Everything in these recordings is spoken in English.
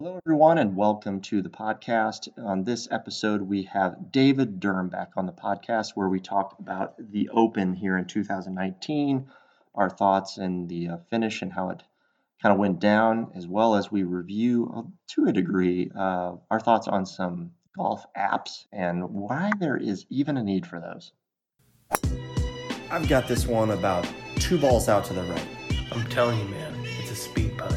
Hello, everyone, and welcome to the podcast. On this episode, we have David Durham back on the podcast where we talk about the Open here in 2019, our thoughts and the uh, finish and how it kind of went down, as well as we review, uh, to a degree, uh, our thoughts on some golf apps and why there is even a need for those. I've got this one about two balls out to the right. I'm telling you, man, it's a speed putt.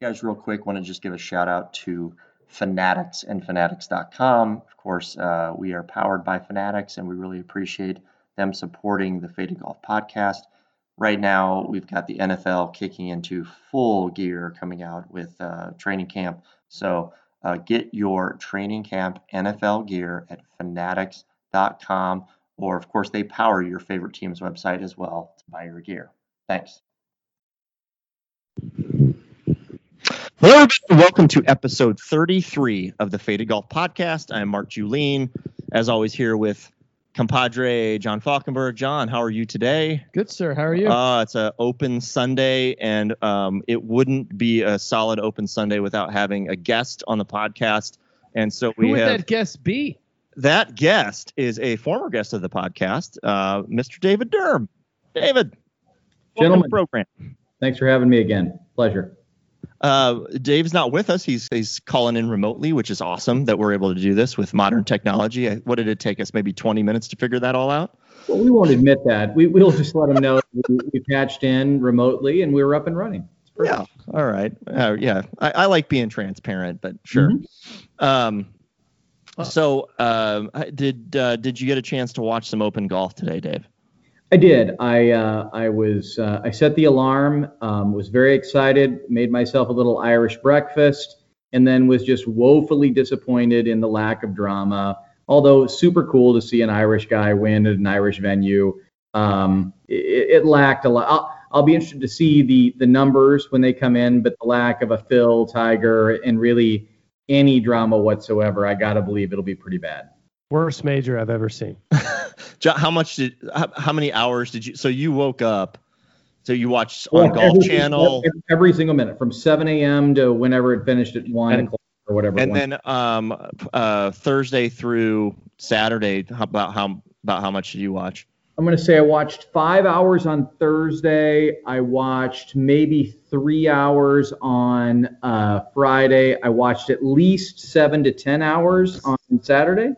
Hey guys, real quick, want to just give a shout out to Fanatics and Fanatics.com. Of course, uh, we are powered by Fanatics, and we really appreciate them supporting the Faded Golf podcast. Right now, we've got the NFL kicking into full gear coming out with uh, training camp. So uh, get your training camp NFL gear at Fanatics.com, or of course, they power your favorite team's website as well to buy your gear. Thanks. Hello, everybody. Welcome to episode 33 of the Faded Golf Podcast. I'm Mark Julien, as always, here with compadre John Falkenberg. John, how are you today? Good, sir. How are you? Uh, it's an open Sunday, and um, it wouldn't be a solid open Sunday without having a guest on the podcast. And so we Who would have that guest be? that guest is a former guest of the podcast, uh, Mr. David Durham. David, welcome Gentlemen. program. Thanks for having me again. Pleasure. Uh, Dave's not with us. He's he's calling in remotely, which is awesome that we're able to do this with modern technology. I- What did it take us? Maybe 20 minutes to figure that all out. Well, we won't admit that. We, we'll just let him know we, we patched in remotely and we were up and running. Yeah. All right. Uh, yeah. I, I like being transparent, but sure. Um, so, um, I- did uh, did you get a chance to watch some open golf today, Dave? I did. I uh, I was uh, I set the alarm. Um, was very excited. Made myself a little Irish breakfast, and then was just woefully disappointed in the lack of drama. Although super cool to see an Irish guy win at an Irish venue, um, it, it lacked a lot. I'll, I'll be interested to see the the numbers when they come in, but the lack of a Phil Tiger and really any drama whatsoever, I gotta believe it'll be pretty bad. Worst major I've ever seen. John, how much did how, how many hours did you? So you woke up. So you watched on Yeah, Golf every- Channel, every, every single minute from 7 a.m. to whenever it finished at one And- o'clock or whatever. and then um, uh, Thursday through Saturday. How about how about how much did you watch? I'm going to say I watched five hours on Thursday. I watched maybe three hours on uh, Friday. I watched at least seven to 10 hours on Saturday.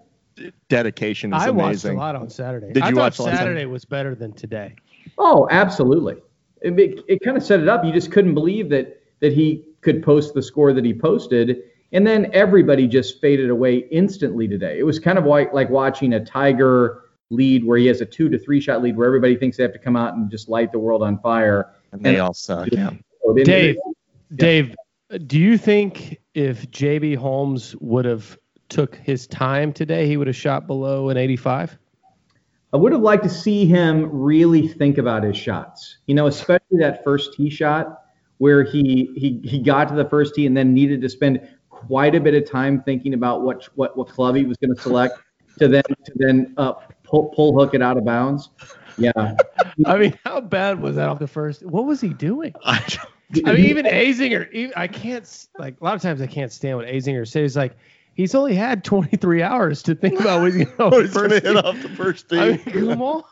Dedication is I watched a lot on Saturday. Did I you watch a lot on Saturday was better than today. Oh, absolutely. It, it, it kind of set it up. You just couldn't believe that that he could post the score that he posted, and then everybody just faded away instantly today. It was kind of like like watching a Tiger lead where he has a two to three shot lead where everybody thinks they have to come out and just light the world on fire. And they And- all suck. Yeah. Oh, Dave, they? Dave, do you think if JB Holmes would have took his time today, he would have shot below an 85? I would have liked to see him really think about his shots. You know, especially that first tee shot where he he he got to the first tee and then needed to spend quite a bit of time thinking about what what what club he was going to select to then to then uh, pull pull hook it out of bounds. Yeah. I mean, how bad was that off the first? What was he doing? I don't- I mean, even Azinger, even, I can't like a lot of times I can't stand what Azinger says. Like he's only had 23 hours to think about what he's going to he's gonna hit off the first tee. I mean, come on.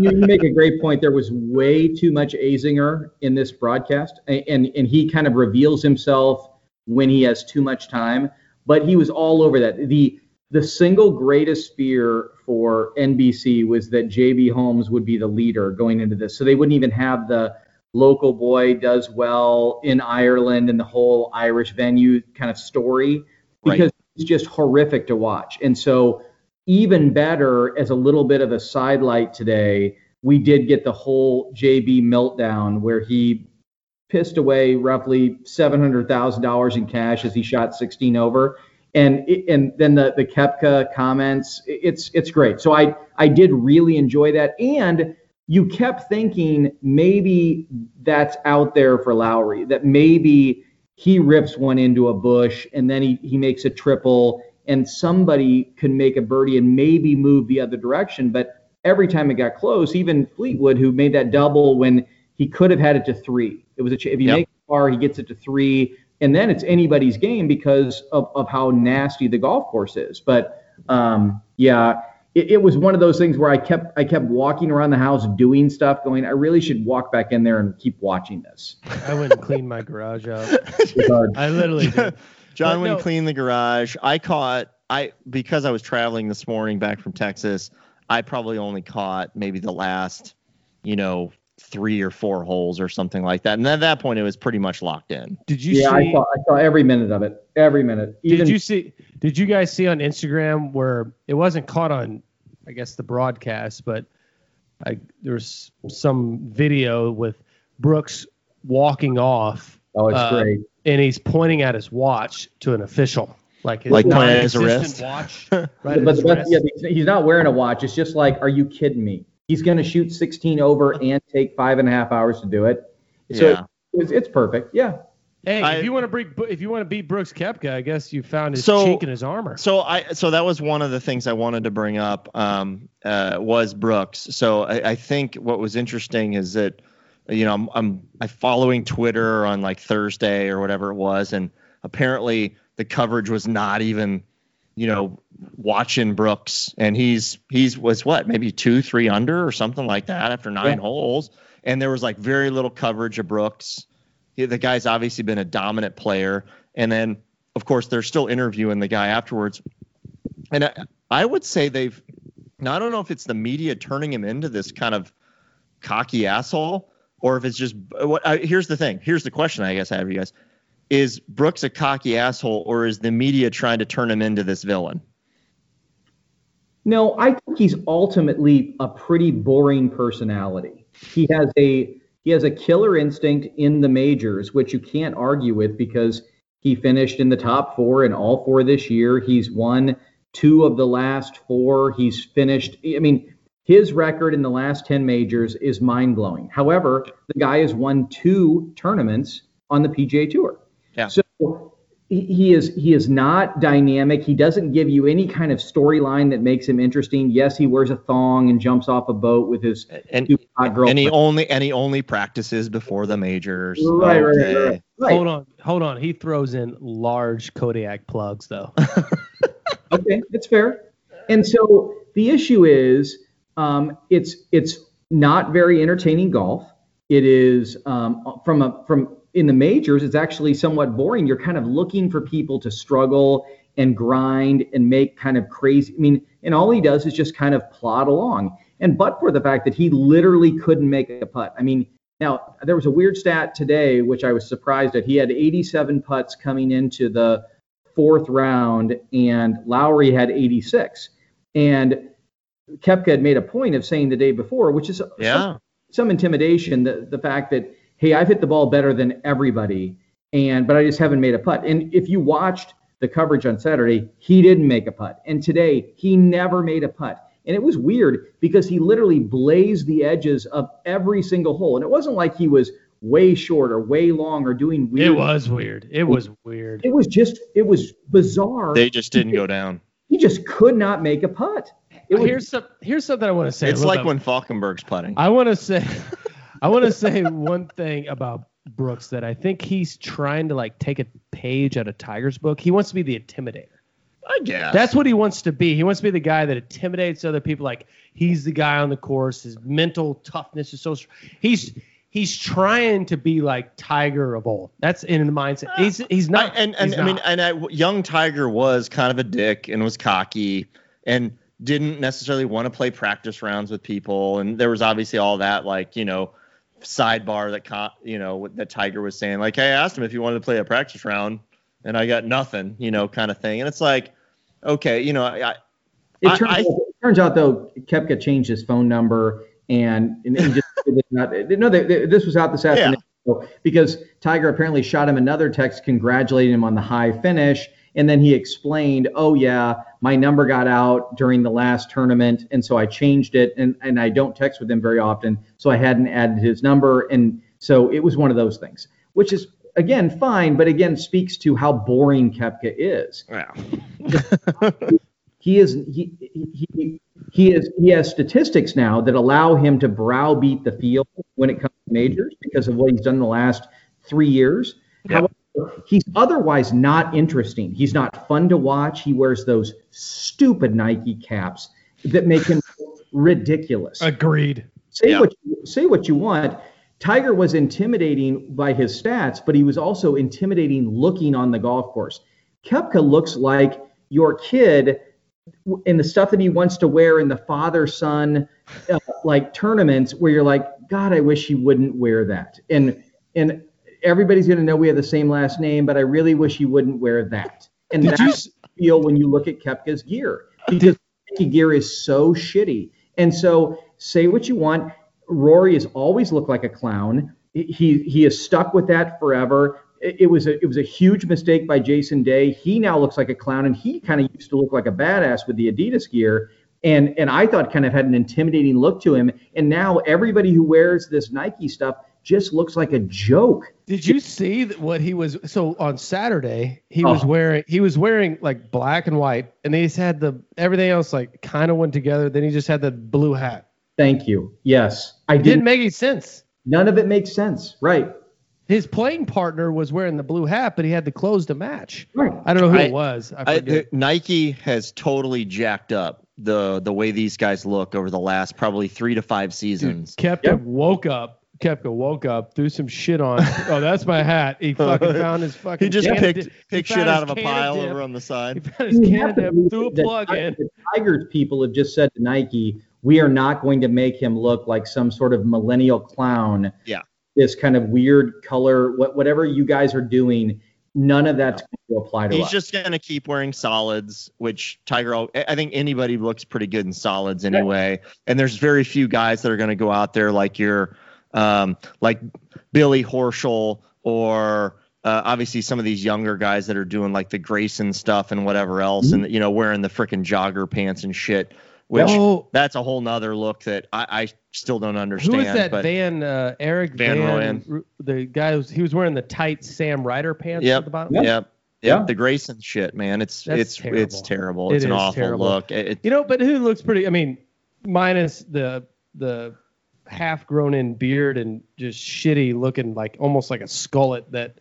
you, you make a great point. There was way too much Azinger in this broadcast, a- and and he kind of reveals himself when he has too much time. But he was all over that. the The single greatest fear for NBC was that JB Holmes would be the leader going into this, so they wouldn't even have the local boy does well in Ireland and the whole Irish venue kind of story because it's just horrific to watch. And so even better as a little bit of a sidelight today, we did get the whole JB meltdown where he pissed away roughly seven hundred thousand dollars in cash as he shot 16 over, and and then the the Koepka comments. It's it's great. So I I did really enjoy that, and you kept thinking maybe that's out there for Lowry, that maybe he rips one into a bush and then he, he makes a triple and somebody can make a birdie and maybe move the other direction. But every time it got close, even Fleetwood, who made that double when he could have had it to three. It was a ch- if he Yep. makes a par, he gets it to three, and then it's anybody's game because of, of how nasty the golf course is. But um, yeah, it, it was one of those things where I kept I kept walking around the house doing stuff, going, I really should walk back in there and keep watching this. I went and cleaned my garage out. Because- I literally did. John But went no- and cleaned the garage. I caught I because I was traveling this morning back from Texas. I probably only caught maybe the last, you know, three or four holes or something like that. And at that point, it was pretty much locked in. Did you yeah, see? I saw I saw every minute of it, every minute. Even did you see? Did you guys see on Instagram where it wasn't caught on, I guess the broadcast, but I, there's some video with Brooks walking off, oh, it's uh, great. and he's pointing at his watch to an official, like his Like pointing at his wrist? watch. Right at but the best, wrist. yeah, he's- he's not wearing a watch. It's just like, are you kidding me? He's going to shoot 16 over and take five and a half hours to do it. So Yeah. it's, it's perfect. Yeah. Hey, I- if you want to beat if you want to beat Brooks Koepka, I guess you found his So- cheek in his armor. So I so that was one of the things I wanted to bring up um, uh, was Brooks. So I, I think what was interesting is that you know I'm, I'm I'm following Twitter on like Thursday or whatever it was, and apparently the coverage was not even you know watching Brooks, and he's he's was what maybe two three under or something like that after nine Yeah. holes, and there was like very little coverage of Brooks. He- the guy's obviously been a dominant player, and then of course they're still interviewing the guy afterwards. And I, I would say they've now i don't know if it's the media turning him into this kind of cocky asshole or if it's just what I, here's the thing. Here's the question i guess i have for you guys. Is brooks a cocky asshole or is the media trying to turn him into this villain No, I think he's ultimately a pretty boring personality. He has a he has a killer instinct in the majors, which you can't argue with because he finished in the top four in all four this year. He's won two of the last four. He's finished. I mean, his record in the last ten majors is mind blowing. However, the guy has won two tournaments on the PGA Tour. Yeah. So he, he is he is not dynamic. He doesn't give you any kind of storyline that makes him interesting. Yes, he wears a thong and jumps off a boat with his and hot girlfriend. and he only and he only practices before the majors Right, right, right, right. Right. Hold on, hold on. He throws in large Kodiak plugs though. Okay, that's fair. And so the issue is, um, it's it's not very entertaining golf. It is um, from a from in the majors. It's actually somewhat boring. You're kind of looking for people to struggle and grind and make kind of crazy. I mean, and all he does is just kind of plod along. And but for the fact that he literally couldn't make a putt. I mean, now there was a weird stat today which I was surprised at. He had 87 putts coming into the fourth round, and Lowry had 86. And Koepka had made a point of saying the day before, which is yeah some, some intimidation, the, the fact that, hey, I've hit the ball better than everybody, and but I just haven't made a putt. And if you watched the coverage on Saturday, he didn't make a putt. And today, he never made a putt. And it was weird because he literally blazed the edges of every single hole. And it wasn't like he was way short or way long or doing weird. It was weird. It was weird. It was just, it was bizarre. they just didn't go down he just could not make a putt. It uh, was, here's some here's something I want to say. it's like bit- when falkenberg's putting I want to say I want to say one thing about Brooks that I think he's trying to like take a page out of Tiger's book. He wants to be the intimidator. i guess That's what he wants to be. He wants to be the guy that intimidates other people. Like he's the guy on the course. His mental toughness is so. He's he's trying to be like Tiger of old. That's in the mindset. Uh, he's he's not. I, and and I mean, and I, young Tiger was kind of a dick and was cocky and didn't necessarily want to play practice rounds with people. And there was obviously all that, like you know, sidebar that you know that Tiger was saying, like, hey, I asked him if he wanted to play a practice round, and I got nothing, you know, kind of thing. And it's like, okay, you know, I, it, I- turns, I- out, it turns out though, Koepka changed his phone number and, and he just not, no, they, they- this was out this afternoon So- because Tiger apparently shot him another text congratulating him on the high finish. And then he explained, oh yeah, my number got out during the last tournament, and so I changed it, and, and I don't text with him very often, so I hadn't added his number, and so it was one of those things, which is again fine, but again speaks to how boring Koepka is. yeah, he is he, he, he he is he has statistics now that allow him to browbeat the field when it comes to majors because of what he's done the last three years. Yeah. However, he's otherwise not interesting. He's not fun to watch. He wears those stupid Nike caps that make him ridiculous. Agreed. Say Yeah. what you, say what you want. Tiger was intimidating by his stats, but he was also intimidating looking on the golf course. Koepka looks like your kid in the stuff that he wants to wear in the father son uh, like tournaments where you're like, God, I wish he wouldn't wear that. And and everybody's gonna know we have the same last name, but I really wish he wouldn't wear that. And Did that's you feel when you look at Koepka's gear because Nike gear is so shitty. And so say what you want. Rory has always looked like a clown. He he is stuck with that forever. It, it was a it was a huge mistake by Jason Day. He now looks like a clown, and he kind of used to look like a badass with the Adidas gear. And and I thought kind of had an intimidating look to him. And now everybody who wears this Nike stuff just looks like a joke. Did you see that what he was? So on Saturday, he was Oh. wearing he was wearing like black and white, and he just had the everything else like kind of went together. Then he just had the blue hat. Thank you. Yes, I didn't didn't. make any sense. None of it makes sense. Right. His playing partner was wearing the blue hat, but he had the clothes to match. Right. I don't know who I- it was. I I, the, uh, Nike has totally jacked up the the way these guys look over the last probably three to five Dude, seasons. Koepka Yep. woke up. Koepka woke up, threw some shit on. oh, that's my hat. He fucking found his fucking. He just can picked dip- picked he shit out of a pile dip. over on the side. He side. found his You can have of to dip, threw a that plug in. The Tigers people have just said to Nike, we are not going to make him look like some sort of millennial clown. Yeah. This kind of weird color, what, whatever you guys are doing, none of that's going to apply to He's us. just gonna keep wearing solids, which Tiger. I I think anybody looks pretty good in solids anyway. And there's very few guys that are gonna go out there like your, um, like Billy Horschel or. Uh, obviously, some of these younger guys that are doing like the Grayson stuff and whatever else, and you know, wearing the freaking jogger pants and shit, which Oh, that's a whole nother look that I, I still don't understand. who was that? Van uh, Eric Van Van, Rooyen. the guy who was, he was wearing the tight Sam Ryder pants Yep. at the bottom. Yep. Yep. Yeah. The Grayson shit, man. It's That's it's terrible. it's terrible. It It's an awful terrible. look. It, it- You know, but who looks pretty? I mean, minus the the half grown in beard and just shitty looking, like almost like a skullet that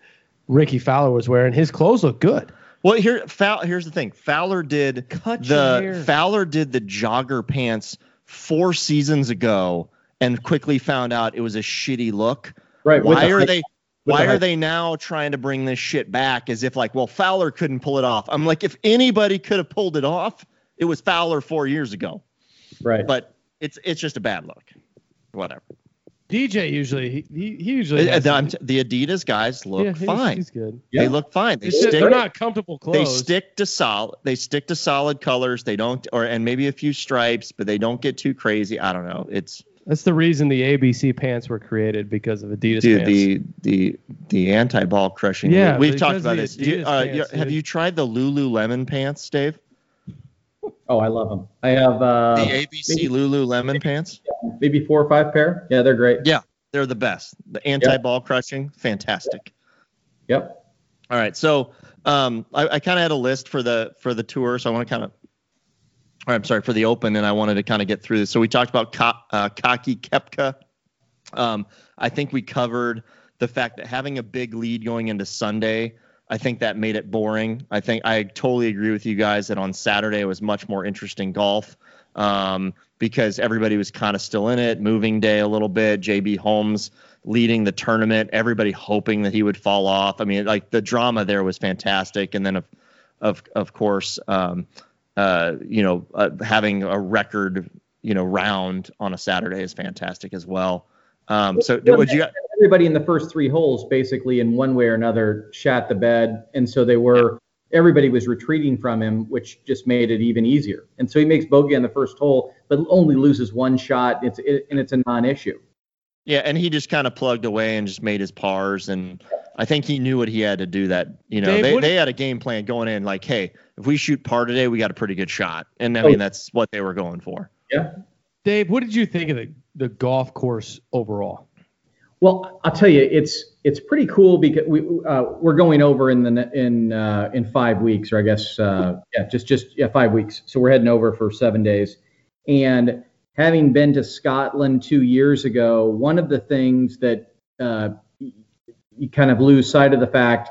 Rickie Fowler was wearing. His clothes look good. well, here Fow- here's the thing. Fowler did Cut the Fowler did the jogger pants four seasons ago and quickly found out it was a shitty look. right. Why are they why the are they now trying to bring this shit back as if like, well, Fowler couldn't pull it off? I'm like, if anybody could have pulled it off, it was Fowler four years ago. Right. But it's it's just a bad look. Whatever. DJ usually he, he, he usually Uh, has the, I'm t- the Adidas guys look yeah, he's- fine. He's good. Yeah. They look fine. They it's stick, they're not comfortable clothes. They stick to solid. They stick to solid colors. They don't, or and maybe a few stripes, but they don't get too crazy. I don't know. It's That's the reason the ABC pants were created because of Adidas dude pants. the the the anti-ball crushing. Yeah, we've talked about the this. You- uh, pants, have dude. you tried the Lululemon pants, Dave? Oh, I love them. I have uh, the ABC maybe- Lululemon pants. maybe four or five pair. Yeah, they're great. Yeah, they're the best. The anti-ball crushing, fantastic. Yep. All right, so um, I, I kind of had a list for the for the tour, so I want to kind of, or I'm sorry for the Open, and I wanted to kind of get through this. So we talked about uh, Kaki Koepka. Um, I think we covered the fact that having a big lead going into Sunday, I think that made it boring. I think I totally agree with you guys that on Saturday it was much more interesting golf um, because everybody was kind of still in it, moving day a little bit. JB Holmes leading the tournament, everybody hoping that he would fall off. I mean, like the drama there was fantastic, and then of of of course, um, uh, you know, uh, having a record, you know, round on a Saturday is fantastic as well. Um, so would you? everybody in the first three holes basically in one way or another shat the bed and so they were everybody was retreating from him which just made it even easier and so he makes bogey on the first hole but only loses one shot it's it, and it's a non-issue Yeah, and he just kind of plugged away and just made his pars, and I think he knew what he had to do. That you know, Dave, they, they had a game plan going in, like, hey, if we shoot par today, we got a pretty good shot, and I Oh. mean that's what they were going for. yeah Dave, what did you think of the, the golf course overall? Well, I'll tell you, it's it's pretty cool because we uh, we're going over in the in uh, in five weeks, or I guess uh, yeah, just just yeah five weeks. So we're heading over for seven days, And having been to Scotland two years ago, one of the things that uh, you kind of lose sight of the fact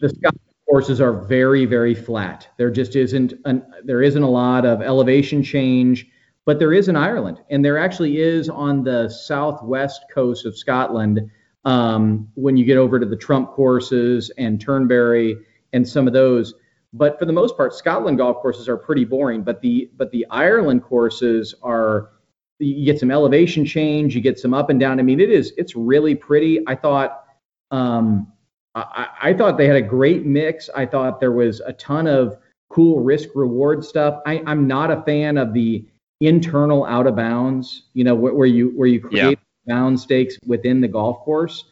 the Scotland courses are very, very flat. There just isn't an, there isn't a lot of elevation change, but there is in Ireland, and there actually is on the southwest coast of Scotland. Um, when you get over to the Trump courses and Turnberry and some of those, but for the most part, Scotland golf courses are pretty boring. But the but the Ireland courses are you get some elevation change, you get some up and down. I mean, it is it's really pretty. I thought um, I, I thought they had a great mix. I thought there was a ton of cool risk reward stuff. I, I'm not a fan of the internal out of bounds. You know, where, where you where you create yeah. bound stakes within the golf course.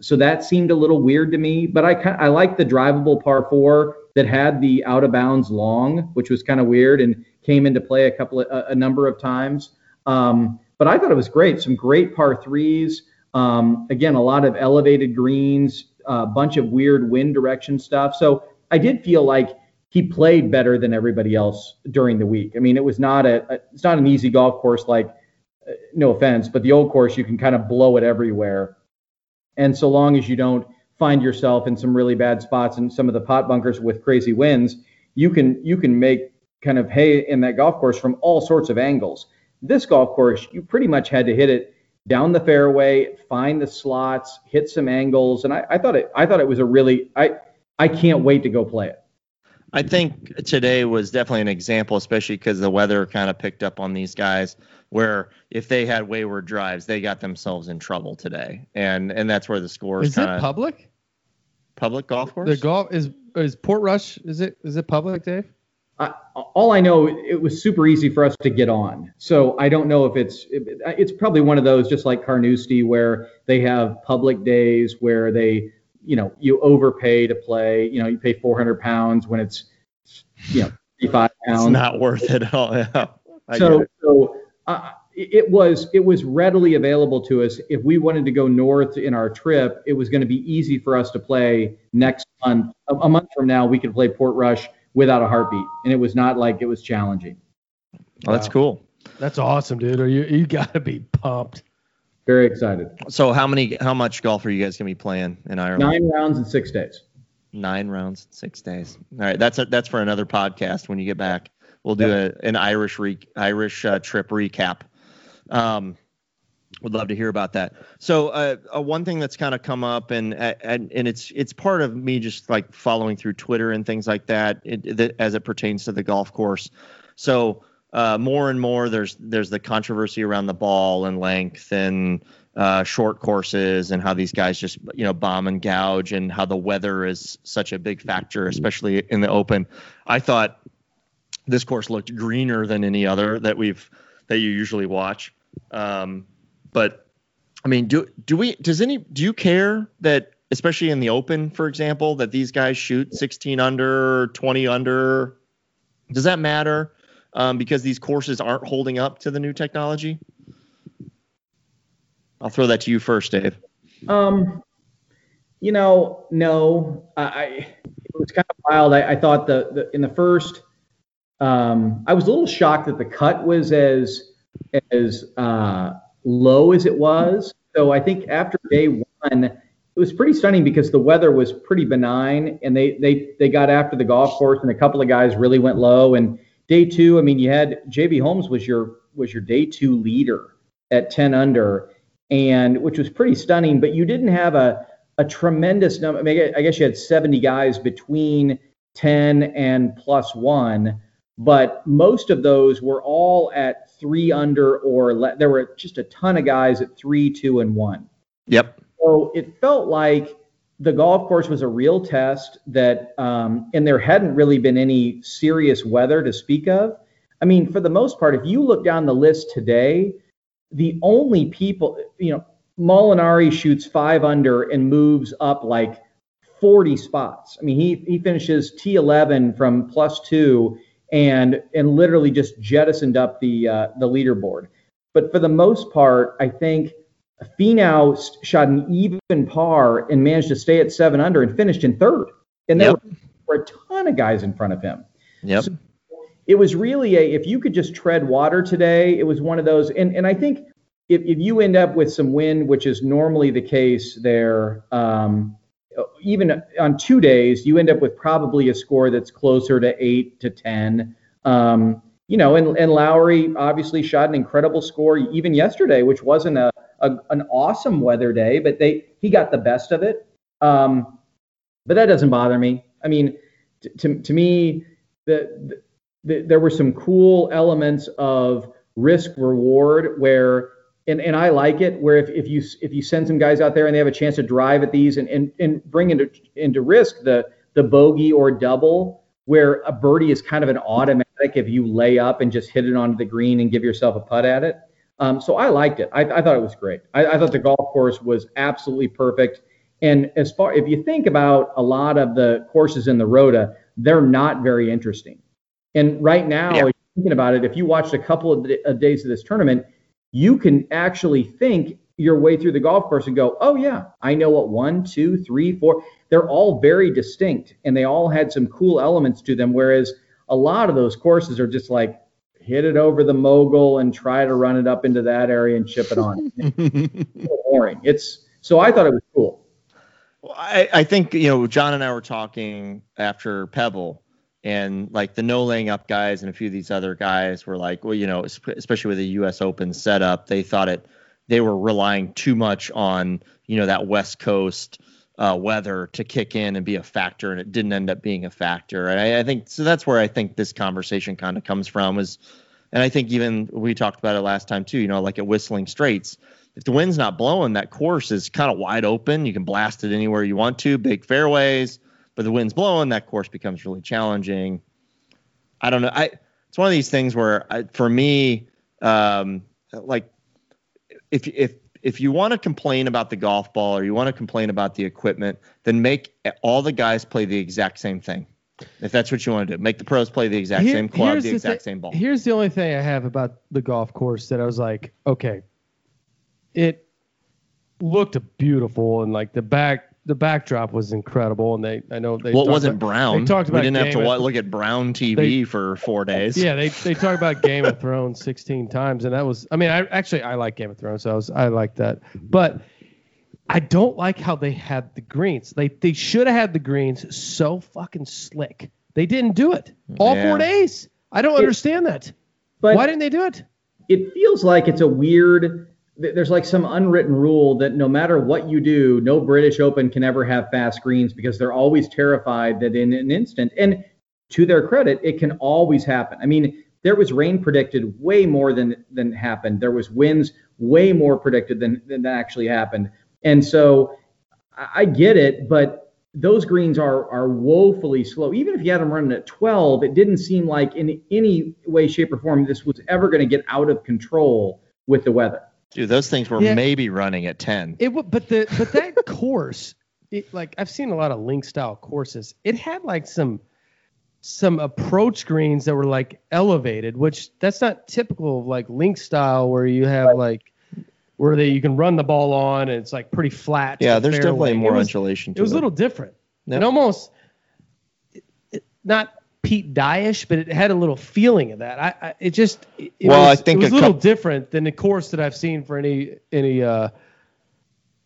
So that seemed a little weird to me. But I kind I like the drivable par four that had the out of bounds long, which was kind of weird and came into play a couple of, a, a number of times. Um, but I thought it was great. Some great par threes. Um, again, a lot of elevated greens, a bunch of weird wind direction stuff. So I did feel like he played better than everybody else during the week. I mean, it was not a, a it's not an easy golf course like uh, no offense, but the old course you can kind of blow it everywhere. And so long as you don't find yourself in some really bad spots and some of the pot bunkers with crazy winds, you can you can make kind of hay in that golf course from all sorts of angles. This golf course, you pretty much had to hit it down the fairway, find the slots, hit some angles, and I, I thought it I thought it was a really I I can't wait to go play it. I think today was definitely an example, especially because the weather kind of picked up on these guys. Where if they had wayward drives, they got themselves in trouble today, and and that's where the scores. Is kinda, it public? Public golf course. The golf is is Portrush. Is it is it public, Dave? I, all I know, it was super easy for us to get on. So I don't know if it's it, it's probably one of those just like Carnoustie where they have public days where they you know you overpay to play. You know you pay 400 pounds when it's you know 55 pounds. It's not worth it at all. Yeah. so so uh, it was it was readily available to us. If we wanted to go north in our trip, it was going to be easy for us to play next month. A, a month from now, we could play Portrush without a heartbeat, and it was not like it was challenging. Oh, that's cool. That's awesome, dude. Are you you gotta be pumped. Very excited. So how many how much golf are you guys gonna be playing in Ireland? Nine rounds in six days. Nine rounds, six days. All right, that's a, that's for another podcast when you get back. We'll do a, an Irish re, Irish uh, trip recap. Um, would love to hear about that. So, uh, uh, one thing that's kind of come up, and and and it's it's part of me just like following through Twitter and things like that, it, that as it pertains to the golf course. So, uh, more and more, there's there's the controversy around the ball and length and uh, short courses and how these guys just you know bomb and gouge and how the weather is such a big factor, especially in the Open. I thought this course looked greener than any other that we've that you usually watch. Um, but I mean, do do we? Does any? Do you care that, especially in the Open, for example, that these guys shoot 16 under, 20 under? Does that matter? Um, because these courses aren't holding up to the new technology. I'll throw that to you first, Dave. Um, you know, no. I it was kind of wild. I, I thought the, the in the first, um, I was a little shocked that the cut was as as uh, low as it was. So I think after day one, it was pretty stunning because the weather was pretty benign and they they they got after the golf course and a couple of guys really went low. And day two, I mean, you had JB Holmes was your was your day two leader at 10 under, and which was pretty stunning. But you didn't have a a tremendous number. I, mean, I guess you had 70 guys between 10 and plus one, but most of those were all at three under or le- there were just a ton of guys at three, two, and one. Yep. So it felt like the golf course was a real test that, um, and there hadn't really been any serious weather to speak of. I mean, for the most part, if you look down the list today, the only people, you know, Molinari shoots five under and moves up like 40 spots. I mean, he he finishes T11 from plus two and and literally just jettisoned up the uh, the leaderboard. But for the most part, I think Finau shot an even par and managed to stay at seven under and finished in third. And there yep. were a ton of guys in front of him. Yep. So it was really a if you could just tread water today, it was one of those. And and I think if, if you end up with some wind, which is normally the case there, um, even on two days, you end up with probably a score that's closer to eight to ten. Um, you know, and, and Lowry obviously shot an incredible score even yesterday, which wasn't a, a an awesome weather day, but they he got the best of it. Um, but that doesn't bother me. I mean, t- to to me, the, the, there were some cool elements of risk reward where and, and I like it where if, if you if you send some guys out there and they have a chance to drive at these and, and, and bring into into risk the the bogey or double where a birdie is kind of an automatic if you lay up and just hit it onto the green and give yourself a putt at it. Um, so I liked it. I, I thought it was great. I, I, thought the golf course was absolutely perfect. And as far if you think about a lot of the courses in the Rota, they're not very interesting. And right now, yeah. thinking about it, if you watched a couple of, of days of this tournament, you can actually think your way through the golf course and go, oh yeah, I know what one, two, three, four. They're all very distinct and they all had some cool elements to them. Whereas a lot of those courses are just like hit it over the mogul and try to run it up into that area and chip it on. it's boring. It's so I thought it was cool. Well, I, I think you know John and I were talking after Pebble and like the no laying up guys and a few of these other guys were like, well, you know, especially with the U.S. Open setup, they thought it they were relying too much on you know that West Coast uh, weather to kick in and be a factor, and it didn't end up being a factor. And I, I think so. That's where I think this conversation kind of comes from. Is and I think even we talked about it last time too. You know, like at Whistling Straits, if the wind's not blowing, that course is kind of wide open. You can blast it anywhere you want to, big fairways but the wind's blowing, that course becomes really challenging. I don't know. I it's one of these things where I, for me, um, like if if if you want to complain about the golf ball or you want to complain about the equipment, then make all the guys play the exact same thing. If that's what you want to do, make the pros play the exact Here, same club, the, exact same ball. Here's the only thing I have about the golf course that I was like, okay, it looked beautiful and like the back the backdrop was incredible, and they I know they. Well, wasn't about, brown. They talked about. We didn't Game have to of, look at brown TV they, for four days. Yeah, they they talked about Game of Thrones 16 times, and that was. I mean, I actually I like Game of Thrones, so I was I like that, but. I don't like how they had the greens. They they should have had the greens so fucking slick. They didn't do it all yeah. four days. I don't it, understand that. But Why didn't they do it? It feels like it's a weird there's like some unwritten rule that no matter what you do, no British Open can ever have fast greens because they're always terrified that in an instant, and to their credit, it can always happen. I mean, there was rain predicted way more than than happened. There was winds way more predicted than than actually happened. And so I, get it, but those greens are are woefully slow. Even if you had them running at 12, it didn't seem like in any way, shape, or form this was ever going to get out of control with the weather. Dude, those things were yeah. maybe running at 10. It but the but that course, it, like I've seen a lot of link style courses. It had like some some approach greens that were like elevated, which that's not typical of like link style where you have like where they you can run the ball on and it's like pretty flat. Yeah, there's definitely more it was, undulation. it was a little different. Yep. And almost it, it, not Pete Dye-ish, but it had a little feeling of that. I, I it just it, well, was, I think it was a little couple, different than the course that I've seen for any any uh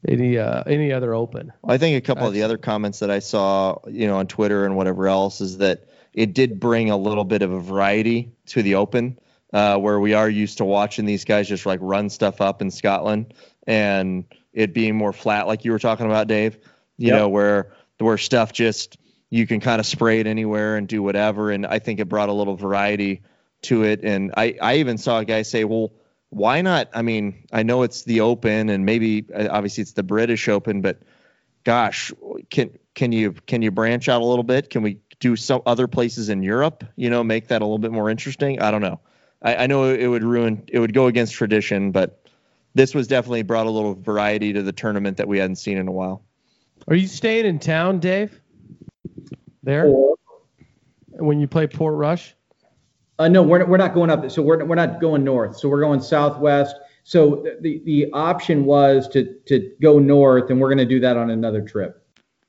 any uh any other open. I think a couple of the other comments that I saw, you know, on Twitter and whatever else is that it did bring a little bit of a variety to the open. Uh, where we are used to watching these guys just like run stuff up in Scotland and it being more flat, like you were talking about, Dave. You yep. know, where where stuff just you can kind of spray it anywhere and do whatever. And I think it brought a little variety to it. And I, I even saw a guy say, well, why not? I mean, I know it's the Open and maybe uh, obviously it's the British Open, but gosh, can can you can you branch out a little bit? Can we do some other places in Europe? You know, make that a little bit more interesting. I don't know. I, I know it would ruin, it would go against tradition, but this was definitely brought a little variety to the tournament that we hadn't seen in a while. Are you staying in town, Dave? There when you play Portrush? Uh, no, we're, we're not going up. So we're, we're not going north. So we're going southwest. So the, the option was to, to go north, and we're going to do that on another trip.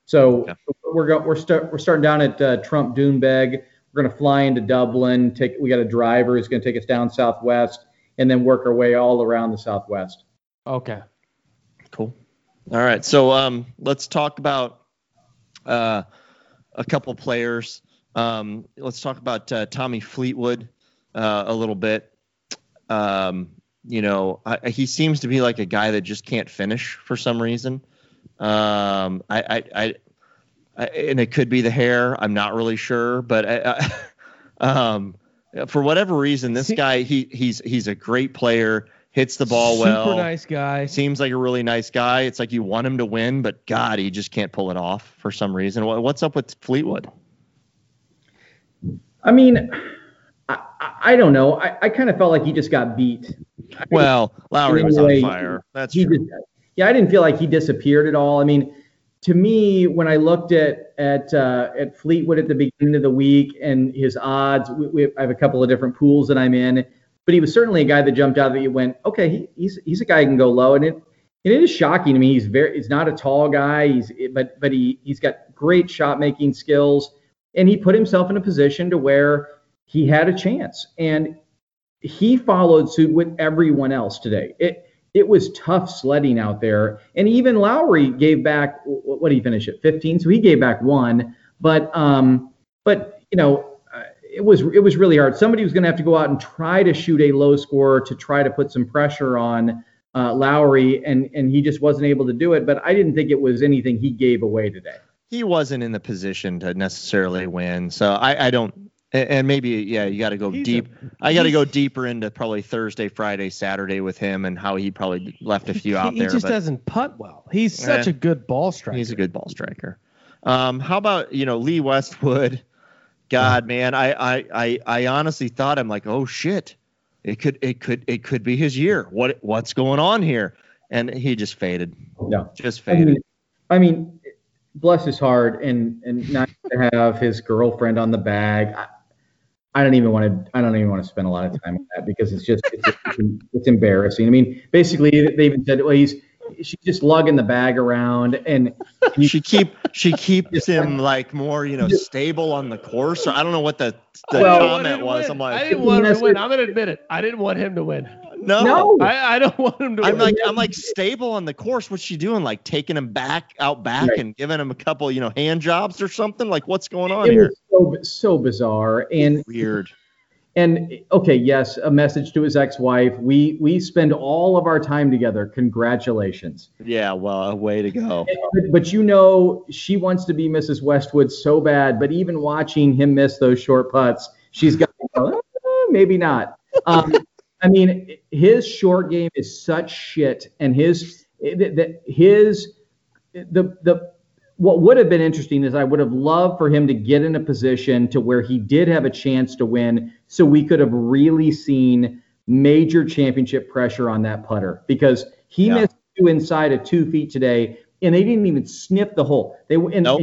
So okay. we're go, we're start we're starting down at uh, Trump Doonbeg. we're going to fly into Dublin. Take we got a driver who's going to take us down southwest, and then work our way all around the southwest. Okay. Cool. All right. So um, let's talk about uh, a couple players. Um, let's talk about uh, Tommy Fleetwood uh, a little bit. Um, you know, I, he seems to be like a guy that just can't finish for some reason. Um, I, I, I, I and it could be the hair. I'm not really sure, but I, I, um, for whatever reason, this guy he he's he's a great player. Hits the ball Super well. Super nice guy. Seems like a really nice guy. It's like you want him to win, but God, he just can't pull it off for some reason. What's up with Fleetwood? I mean, I, I, I don't know. I, I kind of felt like he just got beat. Well, Lowry was on fire. That's he true. just, yeah, I didn't feel like he disappeared at all. I mean, to me, when I looked at at uh, at Fleetwood at the beginning of the week and his odds, we, we, I have a couple of different pools that I'm in, but he was certainly a guy that jumped out that you went, okay, he, he's he's a guy who can go low, and it and it is shocking to me. He's very he's not a tall guy. He's but but he he's got great shot making skills, and he put himself in a position to where he had a chance, and he followed suit with everyone else today. It it was tough sledding out there, and even Lowry gave back. What, what did he finish at 15? So he gave back one, but um, but you know, it was it was really hard. Somebody was going to have to go out and try to shoot a low score to try to put some pressure on uh, Lowry, and and he just wasn't able to do it. But I didn't think it was anything he gave away today. He wasn't in the position to necessarily win, so I, I don't. And and maybe yeah, you got to go He's deep. I got to go deeper into probably Thursday, Friday, Saturday with him and how he probably left a few out he, there. He just but doesn't putt well. He's such Eh. a good ball striker. he's a good ball striker. Um, how about you know Lee Westwood? God, man, I, I I I honestly thought I'm like, oh shit, it could it could it could be his year. What what's going on here? And he just faded, No. just I faded. mean, I mean, bless his heart, and and not to have his girlfriend on the bag. I, I don't even want to. I don't even want to spend a lot of time on that because it's just it's, it's, it's embarrassing. I mean, basically, they even said, well, he's she's just lugging the bag around, and you, she keep she keeps him like more you know stable on the course. Or I don't know what the the Well- comment was. I'm like, I didn't want him to win. I'm gonna admit it. I didn't want him to win. no. no, I, I don't want him to I'm win. like I'm like stable on the course. What's she doing? Like taking him back out back Right. and giving him a couple you know hand jobs or something. Like what's going on it here? was so so bizarre, and Weird. And okay, yes, a message to his ex-wife. We we spend all of our time together. Congratulations. Yeah. Well, a way to go. But, but you know, she wants to be Mrs. Westwood so bad. But even watching him miss those short putts, she's got go, "Eh, maybe not. Um, I mean, his short game is such shit, and his the, the- his the the what would have been interesting is I would have loved for him to get in a position to where he did have a chance to win, so we could have really seen major championship pressure on that putter because he Yeah. missed two inside of two feet today, and they didn't even sniff the hole. They and, Nope.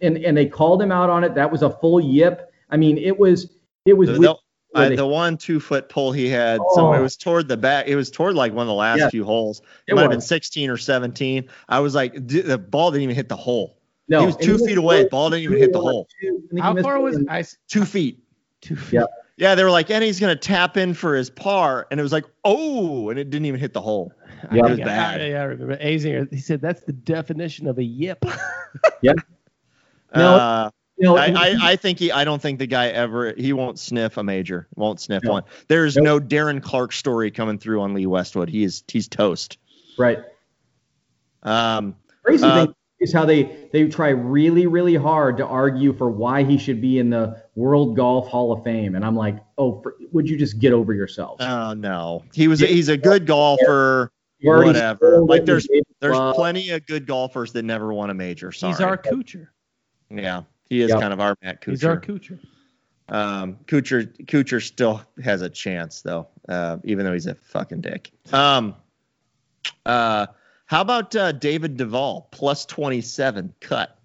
and, and and they called him out on it. That was a full yip. I mean, it was it was. The- where uh, the one two foot pull he had, so it Oh. was toward the back. It was toward like one of the last Yeah. few holes. It, It might have been 16 or 17. I was like, d- the ball didn't even hit the hole. no, he was two missed feet away. one, Ball didn't even hit the hole. two, I think he How far was one. I? s- Two feet. Two feet. Yeah. Yeah, they were like, and he's gonna tap in for his par, and it was like, oh, and it didn't even hit the hole. Yeah. It was Yeah, bad. I, yeah, I remember. Azinger, he said that's the definition of a yip. No, Uh, You know, I, I, I think he. I don't think the guy ever. He won't sniff a major. Won't sniff No. one. There's Nope. no Darren Clarke story coming through on Lee Westwood. He is. He's toast. right. Um, crazy Uh, thing is how they they try really really hard to argue for why he should be in the World Golf Hall of Fame, and I'm like, oh, for, would you just get over yourself? oh no, he was. He's a good golfer. You already whatever. Like, there's- you gave it There's up. plenty of good golfers that never won a major. Sorry. He's our Kuchar. yeah, he is Yep. kind of our Matt Kuchar. He's our Kuchar. Um, Kuchar, Kuchar still has a chance though, uh, even though he's a fucking dick. Um, uh, how about uh, David Duval plus twenty seven cut?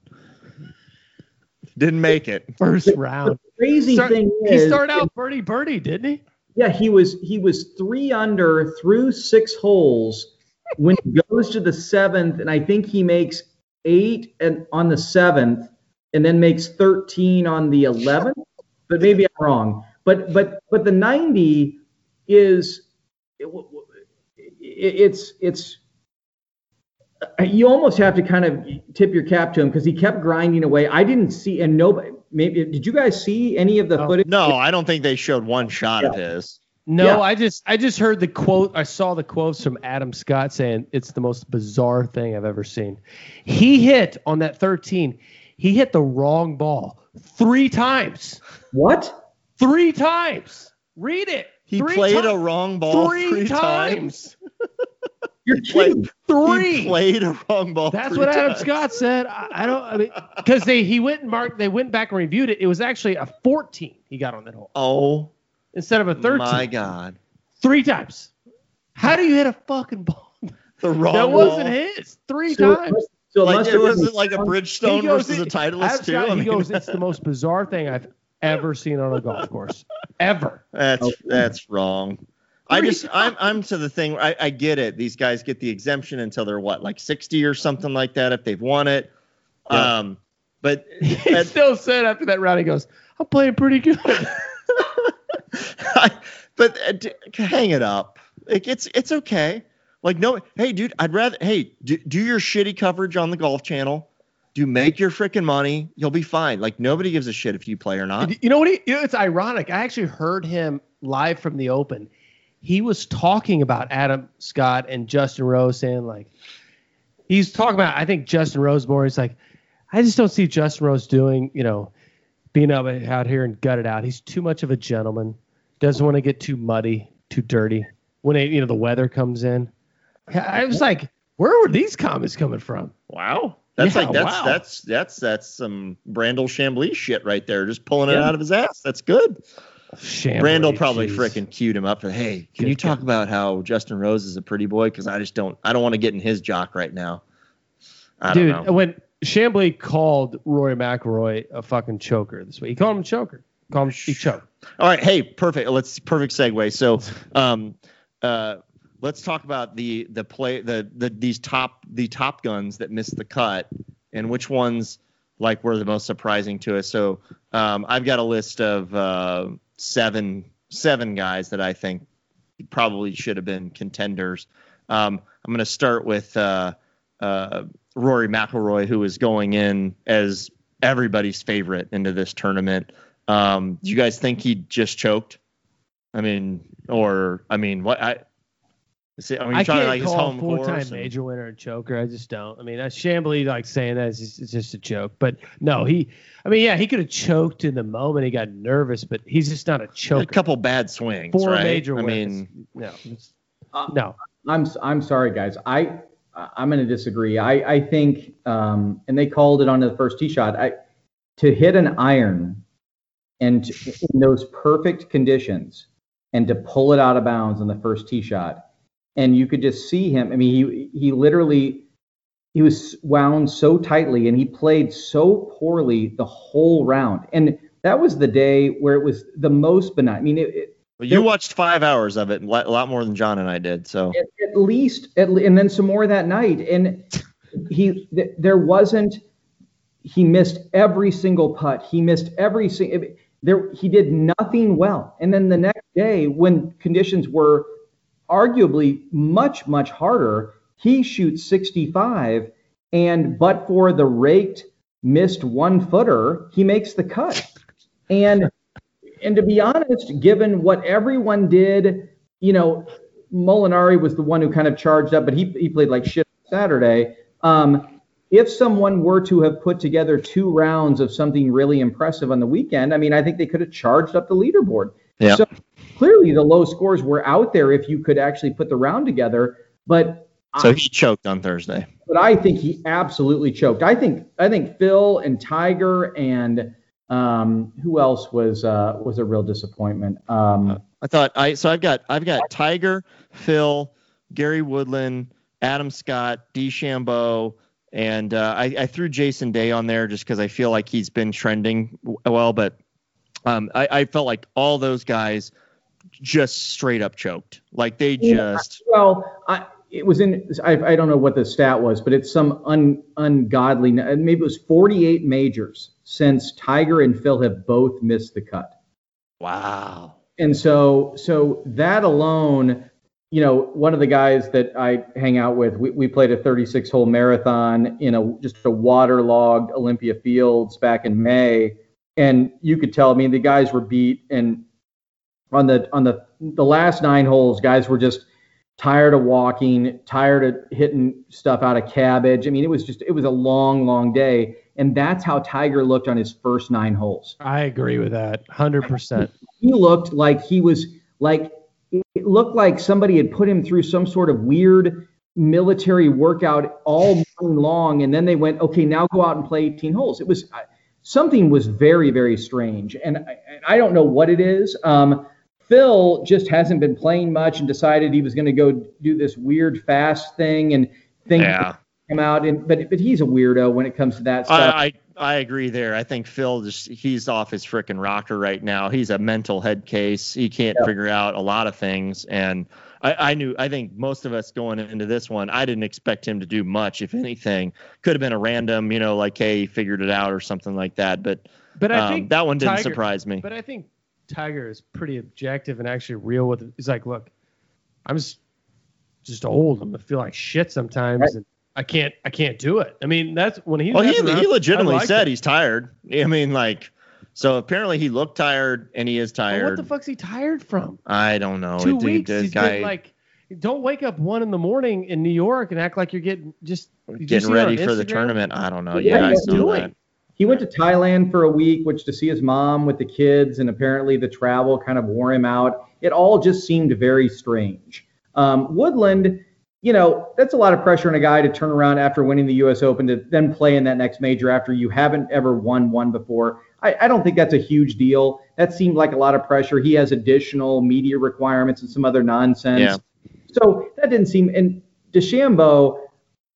Didn't make it. First round. Crazy Start- thing he started out birdie birdie, didn't he? yeah, he was he was three under through six holes when he goes to the seventh, and I think he makes eight and on the seventh, and then makes thirteen on the eleventh. but maybe I'm wrong. But but but the 90 is it, it's it's you almost have to kind of tip your cap to him because he kept grinding away. I didn't see and nobody maybe did you guys see any of the Oh, footage? No, I don't think they showed one shot of his. No, Yeah. I just I just heard the quote. I saw the quotes from Adam Scott saying it's the most bizarre thing I've ever seen. He hit on that 13. He hit the wrong ball three times. What? Three times. Read it. He Three played ti- a wrong ball three three, times. times. You're kidding. Three. He played a wrong ball. That's three what Adam times. Scott said. I, I don't. I mean, because they he went and marked. They went back and reviewed it. It was actually a 14 he got on that hole Oh instead of a 13. my God! Three times. How do you hit a fucking ball? The wrong that ball. wasn't his. Three So, times. So it Like it wasn't like a Bridgestone goes, versus a Titleist too. Scott, I he goes, it's the most bizarre thing I've ever seen on a golf course. Ever. That's Okay. that's wrong. I just I'm I'm to the thing. I, I get it. These guys get the exemption until they're what like 60 or something like that if they've won it. Yeah. Um, but He at- still said after that round, he goes, I'm playing pretty good. I, but uh, d- hang it up. Like it's it's okay. Like no, hey dude, I'd rather hey do, do your shitty coverage on the Golf Channel. Do make your freaking money. You'll be fine. Like nobody gives a shit if you play or not. You know what? He, you know, it's ironic. I actually heard him live from the Open. He was talking about Adam Scott and Justin Rose, saying like, he's talking about. I think Justin Rose more. He's like, I just don't see Justin Rose doing, you know, being up out here and gut it out. He's too much of a gentleman. Doesn't want to get too muddy, too dirty when you know the weather comes in. I was like, where were these comments coming from? Wow. That's Yeah, like that's wow. that's that's that's some Brandel Chamblee shit right there. Just pulling it Yeah. out of his ass. That's good. Chamblee, Brandel probably freaking queued him up for, hey, can Good you talk guy. about how Justin Rose is a pretty boy? Because I just don't I don't want to get in his jock right now. I Dude, don't know. when Chamblee called Rory McIlroy a fucking choker this week, he called him a choker. Called him he choked. All right, hey, perfect. Let's perfect segue. So, um, uh, let's talk about the the play the the these top the top guns that missed the cut and which ones like were the most surprising to us. So, um, I've got a list of uh, seven seven guys that I think probably should have been contenders. Um, I'm going to start with uh, uh, Rory McIlroy, who is going in as everybody's favorite into this tournament. Um, do you guys think he just choked? I mean, or I mean, what I. See, I mean, I trying can't to like his call a home four-time and- major winner a choker. I just don't. I mean, uh, Chamblee like saying that is just, it's just a joke. But no, he. I mean, yeah, he could have choked in the moment. He got nervous, but he's just not a choker. a couple bad swings, Four right? major I wins. mean, no, Uh, no. I'm I'm sorry, guys. I I'm going to disagree. I I think um, and they called it on the first tee shot. I to hit an iron and to, in those perfect conditions and to pull it out of bounds on the first tee shot, and you could just see him. I mean, he he literally he was wound so tightly and he played so poorly the whole round. And that was the day where it was the most benign. I mean, it, it, well, you watched five hours of it, a lot more than John and I did. So at, at least at, and then some more that night and he th- there wasn't he missed every single putt he missed every single there he did nothing well and then the next day when conditions were arguably much much harder he shoots 65 and but for the raked missed one footer he makes the cut and and to be honest, given what everyone did, you know, Molinari was the one who kind of charged up, but he, he played like shit Saturday. Um, if someone were to have put together two rounds of something really impressive on the weekend, I mean, I think they could have charged up the leaderboard. Yeah. So clearly the low scores were out there if you could actually put the round together. But so he choked on Thursday. but I think he absolutely choked. I think I think Phil and Tiger and um, who else was uh, was a real disappointment. Um, I thought I so I've got I've got Tiger, Phil, Gary Woodland, Adam Scott, DeChambeau, and uh, I, I threw Jason Day on there just because I feel like he's been trending w- well, but um, I, I felt like all those guys just straight up choked. Like they Yeah. just well, I, it was in I, I don't know what the stat was, but it's some un, ungodly. Maybe it was 48 majors since Tiger and Phil have both missed the cut. Wow. And so, so that alone, you know, one of the guys that I hang out with, we, we played a 36 hole marathon in a just a waterlogged Olympia Fields back in May, and you could tell. I mean, the guys were beat, and on the on the the last nine holes, guys were just tired of walking, tired of hitting stuff out of cabbage. I mean, it was just it was a long, long day, and that's how Tiger looked on his first nine holes. I agree with that, hundred percent. He looked like he was like it looked like somebody had put him through some sort of weird military workout all morning long, and then they went, okay, now go out and play 18 holes. It was something was very, very strange, and I, I don't know what it is. Um, Phil just hasn't been playing much and decided he was going to go do this weird fast thing and think Yeah. come out. And but but he's a weirdo when it comes to that stuff. I, I I agree there. I think Phil just he's off his freaking rocker right now. He's a mental head case. He can't Yeah. figure out a lot of things. And I, I knew I think most of us going into this one, I didn't expect him to do much, if anything. Could have been a random, you know, like hey, he figured it out or something like that. But But I um, think that one didn't Tiger- surprise me. But I think Tiger is pretty objective and actually real with it. He's like, look, I'm just just old. I'm gonna feel like shit sometimes, Right. and I can't I can't do it. I mean, that's when he's Well, he, around, he legitimately said it. he's tired. I mean, like, so apparently he looked tired and he is Well, tired. what the fuck's he tired from? I don't know. Two Dude, weeks. He's guy been like, don't wake up one in the morning in New York and act like you're getting just getting it ready for the tournament. I don't know. Yeah, Yeah, I saw doing. that. He went to Thailand for a week, which to see his mom with the kids, and apparently the travel kind of wore him out. It all just seemed very strange. Um, Woodland, you know, that's a lot of pressure on a guy to turn around after winning the U.S. Open to then play in that next major after you haven't ever won one before. I, I don't think that's a huge deal. That seemed like a lot of pressure. He has additional media requirements and some other nonsense. Yeah. So that didn't seem. And DeChambeau,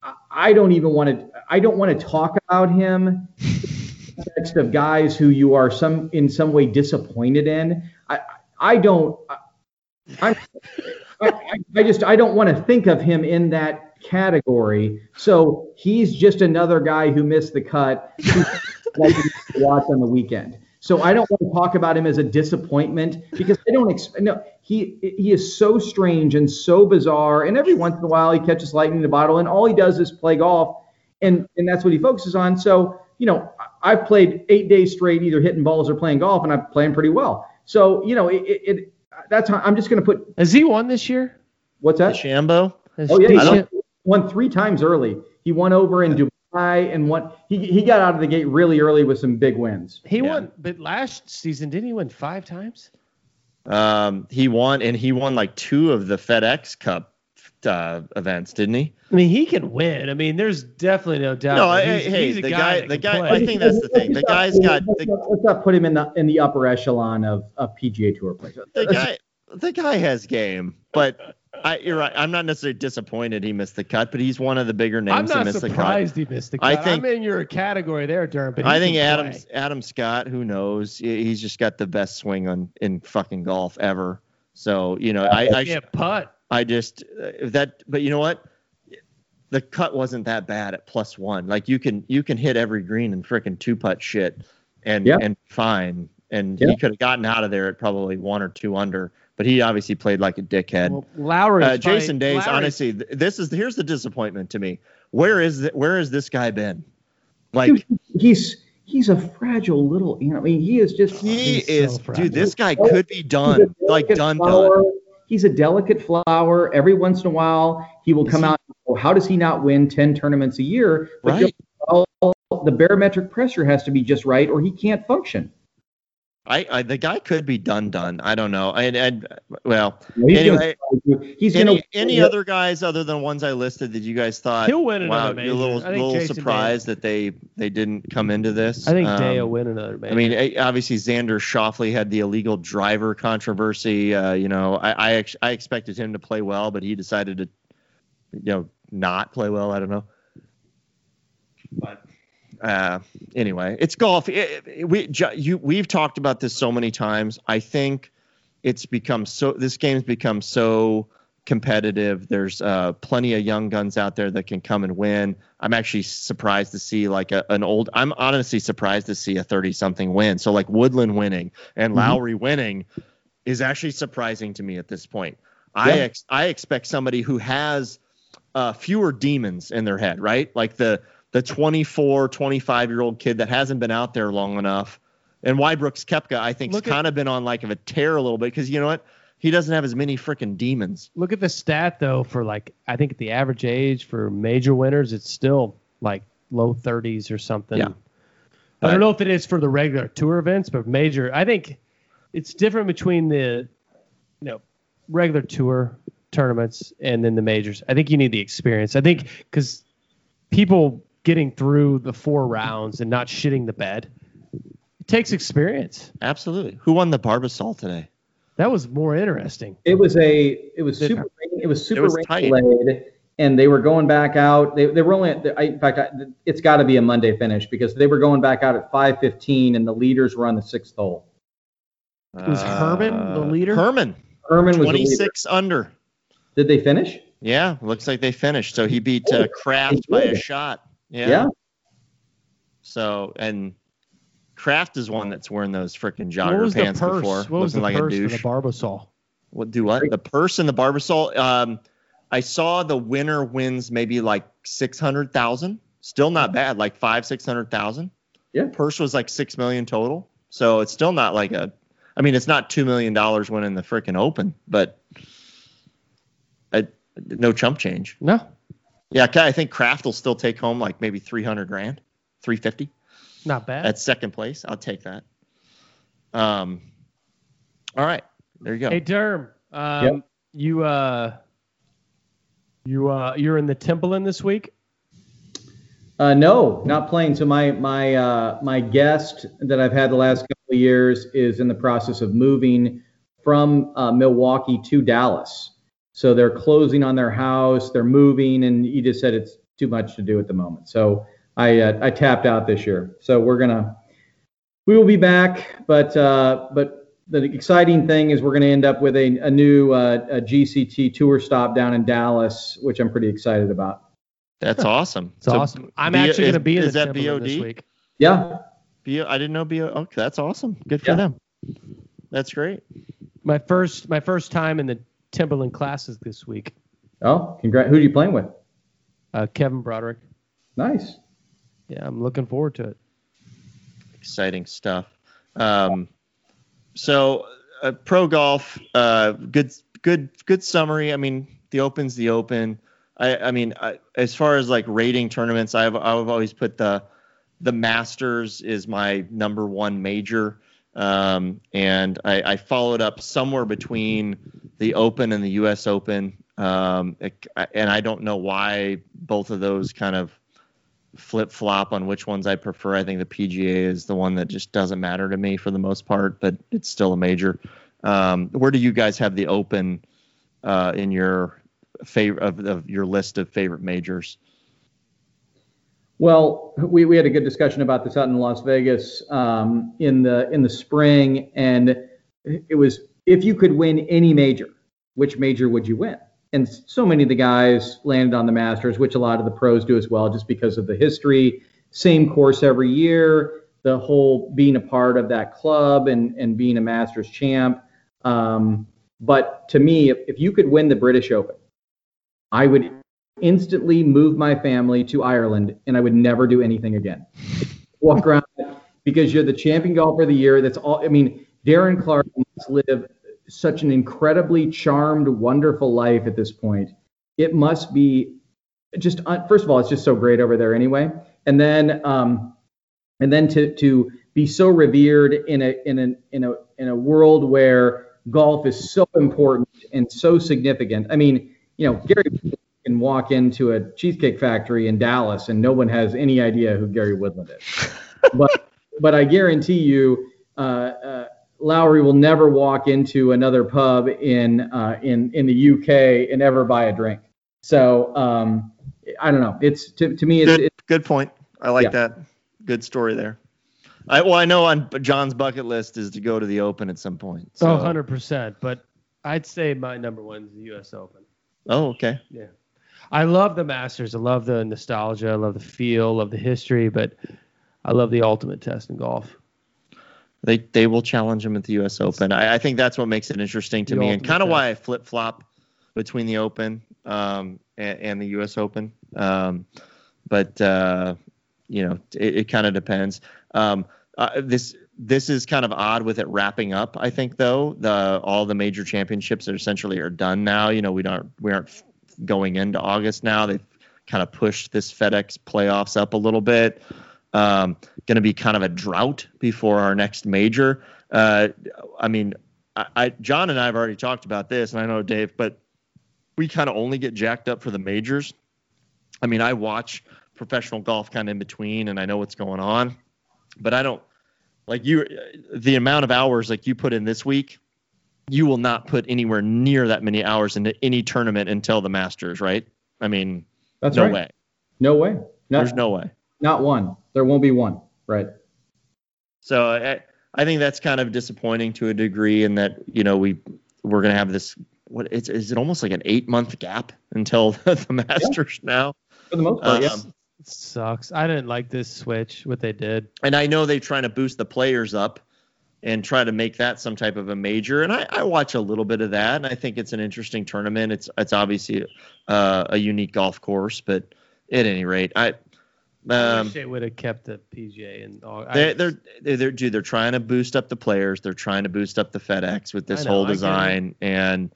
I- I don't even want to. I don't want to talk about him context of guys who you are some in some way disappointed in. I I don't. I, I, I just I don't want to think of him in that category. So he's just another guy who missed the cut. like watch on the weekend. So I don't want to talk about him as a disappointment because I don't. Ex- no, he he is so strange and so bizarre. And every once in a while he catches lightning in a bottle, and all he does is play golf, and and that's what he focuses on. So you know, I've played eight days straight, either hitting balls or playing golf, and I'm playing pretty well. So you know, it, it, it that's how I'm just going to put. Has he won this year? What's that? DeChambeau. Has Oh yeah, he won, won three times early. He won over in Dubai and won. He he got out of the gate really early with some big wins. He Yeah. won, but last season didn't he win five times? Um, he won, and he won like two of the FedEx Cup uh, events, didn't he? I mean, he can win. I mean, there's definitely no doubt. No, that hey, he's, hey, he's a the guy. guy- that the guy- play. I think that's the thing. The guy's got- Let's not, let's not put him in the in the upper echelon of, of PGA Tour players. The guy, the guy has game, but I, you're right. I'm not necessarily disappointed he missed the cut, but he's one of the bigger names. I'm names to not miss the cut. surprised he missed the cut. I think- I'm in your category there, Durham. But I think can Adam play. Adam Scott, who knows? He's just got the best swing on in fucking golf ever. So you know, I I, can't putt. I just uh, that. But you know what? The cut wasn't that bad at plus one. Like you can you can hit every green and freaking two putt shit, and Yeah. and fine. And Yeah. he could have gotten out of there at probably one or two under. But he obviously played like a dickhead. Well, Lowry. uh, Jason Days, honestly, this is here's the disappointment to me. Where is th- where has this guy been? Like Dude, he's he's a fragile little. You know, I mean, he is just. he he's so is, dude. This guy could be done, like done, done. He's a delicate flower. Every once in a while, he will Is come he- out. Well, how does he not win ten tournaments a year? But Right. well, the barometric pressure has to be just right, or he can't function. I, I the guy could be done, done. I don't know. And, and well, He's anyway, gonna, he's any gonna. any other guys other than the ones I listed that you guys thought? He'll win Wow, another you're a little I little Jason surprised that they they didn't come into this. I think Um, Day will win another major. I mean, eh, obviously Xander Schauffele had the illegal driver controversy. Uh, you know, I I, ex- I expected him to play well, but he decided to, you know, not play well. I don't know. But uh, anyway, it's golf. It- it- we you, we've talked about this so many times. I think it's become so. This game's become so competitive. There's uh, plenty of young guns out there that can come and win. I'm actually surprised to see like a, an old. I'm honestly surprised to see a 30 something win. So like Woodland winning and Mhm. Lowry winning is actually surprising to me at this point. I ex- I expect somebody who has uh, fewer demons in their head, right? Like the the 24, 25 year old kid that hasn't been out there long enough. And why Brooks Koepka, I think, has kind of been on like of a tear a little bit because you know what? He doesn't have as many freaking demons. Look at the stat though for like I think the average age for major winners it's still like low 30s or something. Yeah. I don't know if it is for the regular tour events, but major I think it's different between the you know regular tour tournaments and then the majors. I think you need the experience. I think cuz people getting through the four rounds and not shitting the bed it takes experience. Absolutely. Who won the Barbasol today? That was more interesting. It was a it was super it was super was tight. delayed, and they were going back out. They, they were only I, in fact I, it's got to be a Monday finish because they were going back out at 5:15 and the leaders were on the sixth hole. Was Herman the leader? Herman, Herman was the 26 under. Did they finish? Yeah, looks like they finished. So he beat uh, Kraft by a shot. Yeah. Yeah. So and Kraft is one that's wearing those freaking What jogger was the pants purse? before, What was looking the like a purse for douche. the Barbasol? What do what? The purse and the Barbasol. Um, I saw the winner wins maybe like six hundred thousand. Still not bad, like five six hundred thousand. Yeah. Purse was like six million total, so it's still not like a. I mean, it's not two million dollars winning the freaking Open, but I, no chump change. No. Yeah, I think Kraft will still take home like maybe three hundred grand, three fifty Not bad. at second place. I'll take that. Um. All right, there you go. Hey Derm, um, Yep. you uh, you uh, you're in the Timberland this week. Uh, no, not playing. So my my uh, my guest that I've had the last couple of years is in the process of moving from uh, Milwaukee to Dallas. So they're closing on their house, they're moving, and you just said it's too much to do at the moment. So I uh, I tapped out this year. So we're gonna we will be back, but uh, but the exciting thing is we're going to end up with a, a new uh, a GCT tour stop down in Dallas, which I'm pretty excited about. That's awesome. It's awesome. I'm B- actually going to be in is that Timberland this week. Yeah, B- I didn't know BO. Okay, that's awesome. Good for Yeah. them. That's great. My first my first time in the Timberland classes this week. Oh, congrats. Who are you playing with? Uh, Kevin Broderick. Nice. Yeah, I'm looking forward to it. Exciting stuff. Um, so uh, pro golf, uh, good, good, good summary. I mean, the Open's the Open. I, I mean, I, as far as like rating tournaments, I've I've always put the the Masters is my number one major. Um, and I, I followed up somewhere between the Open and the U.S. Open. Um, and I don't know why both of those kind of flip flop on which ones I prefer. I think the PGA is the one that just doesn't matter to me for the most part, but it's still a major. Um, where do you guys have the Open uh, in your favor of, of your list of favorite majors? Well, we, we had a good discussion about this out in Las Vegas um, in the in the spring, and it was if you could win any major, which major would you win? And so many of the guys landed on the Masters, which a lot of the pros do as well, just because of the history. Same course every year, the whole being a part of that club and and being a Masters champ. Um, but to me, if, if you could win the British Open, I would instantly move my family to Ireland and I would never do anything again. Walk around because you're the champion golfer of the year. That's all. I mean, Darren Clarke live such an incredibly charmed, wonderful life at this point. It must be just uh, first of all, it's just so great over there anyway, and then um, and then to to be so revered in a in a in a in a world where golf is so important and so significant. I mean, you know, Gary can walk into a cheesecake factory in Dallas and no one has any idea who Gary Woodland is. but but I guarantee you, uh, uh, Lowry will never walk into another pub in uh, in in the UK and ever buy a drink. So um, I don't know. It's to, to me, it's, Good, it's good point. I like Yeah. that. Good story there. I, well, I know on John's bucket list is to go to the Open at some point. So. Oh, 100%. But I'd say my number one is the U.S. Open. Oh, okay. Yeah. I love the Masters. I love the nostalgia. I love the feel. love the history, but I love the ultimate test in golf. They they will challenge him at the U.S. Open. I, I think that's what makes it interesting to The me, and kind of why I flip flop between the Open um, and, and the U.S. Open. Um, but uh, you know, it, it kind of depends. Um, uh, this this is kind of odd with it wrapping up. I think though the all the major championships are essentially are done now. You know, we don't we aren't going into August now. They've kind of pushed this FedEx playoffs up a little bit. Um, going to be kind of a drought before our next major. Uh, I mean, I, I John and I have already talked about this, and I know Dave, but we kind of only get jacked up for the majors. I mean, I watch professional golf kind of in between, and I know what's going on, but I don't like you. The amount of hours like you put in this week, you will not put anywhere near that many hours into any tournament until the Masters, right? I mean, That's no right. way. No way. Not, There's no way. not one. There won't be one. Right. So I, I think that's kind of disappointing to a degree, in that you know we we're gonna have this. What it's is it almost like an eight month gap until the Masters now? For the most part, yeah. Um, It sucks. I didn't like this switch, what they did. and I know they're trying to boost the players up and try to make that some type of a major. And I, I watch a little bit of that, and I think it's an interesting tournament. It's it's obviously uh, a unique golf course, but at any rate, I. I Um, wish they would have kept the PGA and all. I- They're, they're they're dude, they're trying to boost up the players. They're trying to boost up the FedEx with this know, whole I design, and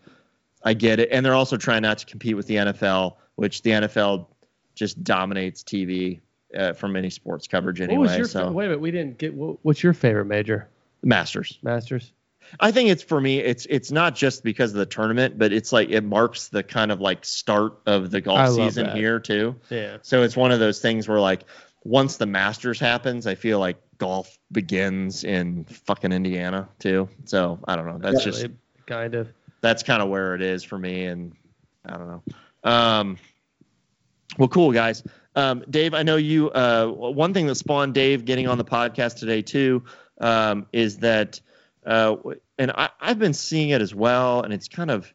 I get it. And they're also trying not to compete with the NFL, which the NFL just dominates TV uh, from any sports coverage what anyway. was your so wait a minute? We didn't get. What, what's your favorite major? Masters. Masters. I think it's for me. It's it's not just because of the tournament, but it's like it marks the kind of like start of the golf season that. here too. Yeah. So it's one of those things where like once the Masters happens, I feel like golf begins in fucking Indiana too. So I don't know. That's just kind of. that's kind of where it is for me, and I don't know. Um, well, cool guys. Um, Dave, I know you. Uh, one thing that spawned Dave getting on the podcast today too um, is that, uh, and I, I've been seeing it as well, and it's kind of,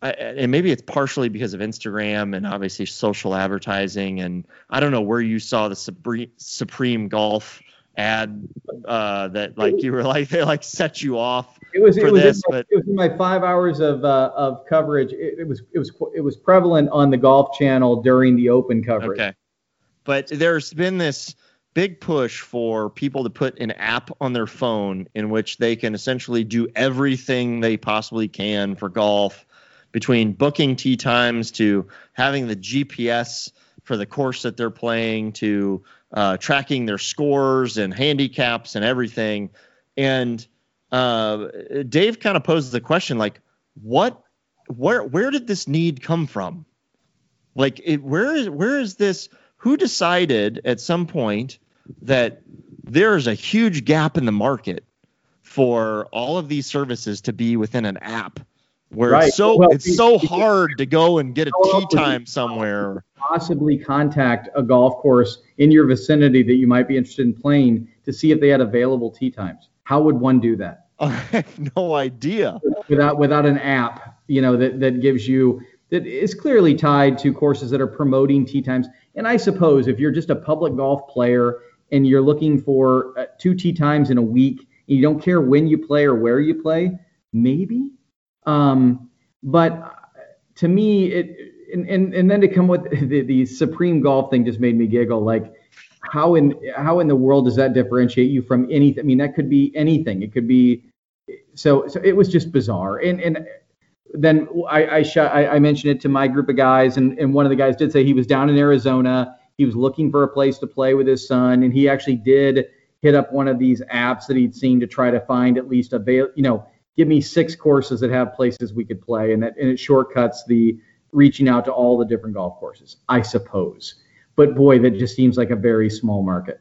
I, and maybe it's partially because of Instagram and obviously social advertising, and I don't know where you saw the Supreme, Supreme Golf ad uh, that like you were like they like set you off It was for it was, this, my, but- it was in my five hours of uh, of coverage. It, it was it was it was prevalent on the Golf Channel during the Open coverage. Okay. But there's been this big push for people to put an app on their phone in which they can essentially do everything they possibly can for golf between booking tee times to having the GPS for the course that they're playing to uh, tracking their scores and handicaps and everything. And uh, Dave kind of poses the question like, what, where, where did this need come from? Like, it, where is where is this? Who decided at some point that there is a huge gap in the market for all of these services to be within an app, where Right. it's so Well, it's so hard to go and get a tee time somewhere. Possibly contact a golf course in your vicinity that you might be interested in playing to see if they had available tee times. How would one do that I have no idea. without without an app? You know that that gives you that is clearly tied to courses that are promoting tee times. And I suppose if you're just a public golf player and you're looking for uh, two tee times in a week, and you don't care when you play or where you play, maybe. Um, but to me, it and, and and then to come with the, the supreme golf thing just made me giggle. Like, how in how in the world does that differentiate you from anything? I mean, that could be anything. It could be. So so it was just bizarre. And and then I I, shot, I I mentioned it to my group of guys, and and one of the guys did say he was down in Arizona. He was looking for a place to play with his son, and he actually did hit up one of these apps that he'd seen to try to find at least avail. You know, give me six courses that have places we could play, and that and it shortcuts the reaching out to all the different golf courses, I suppose. But boy, that just seems like a very small market.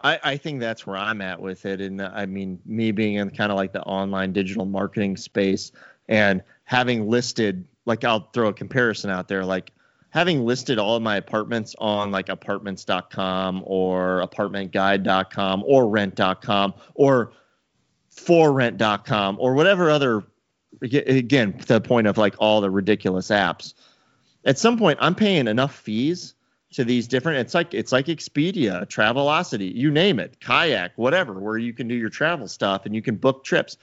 I, I think that's where I'm at with it. And I mean, me being in kind of like the online digital marketing space and having listed, like, I'll throw a comparison out there, like having listed all of my apartments on like apartments.com or apartmentguide.com or rent.com or forrent.com or whatever other again the point of like all the ridiculous apps. At some point, I'm paying enough fees to these different. It's like it's like Expedia, Travelocity, you name it, Kayak, whatever, where you can do your travel stuff and you can book trips.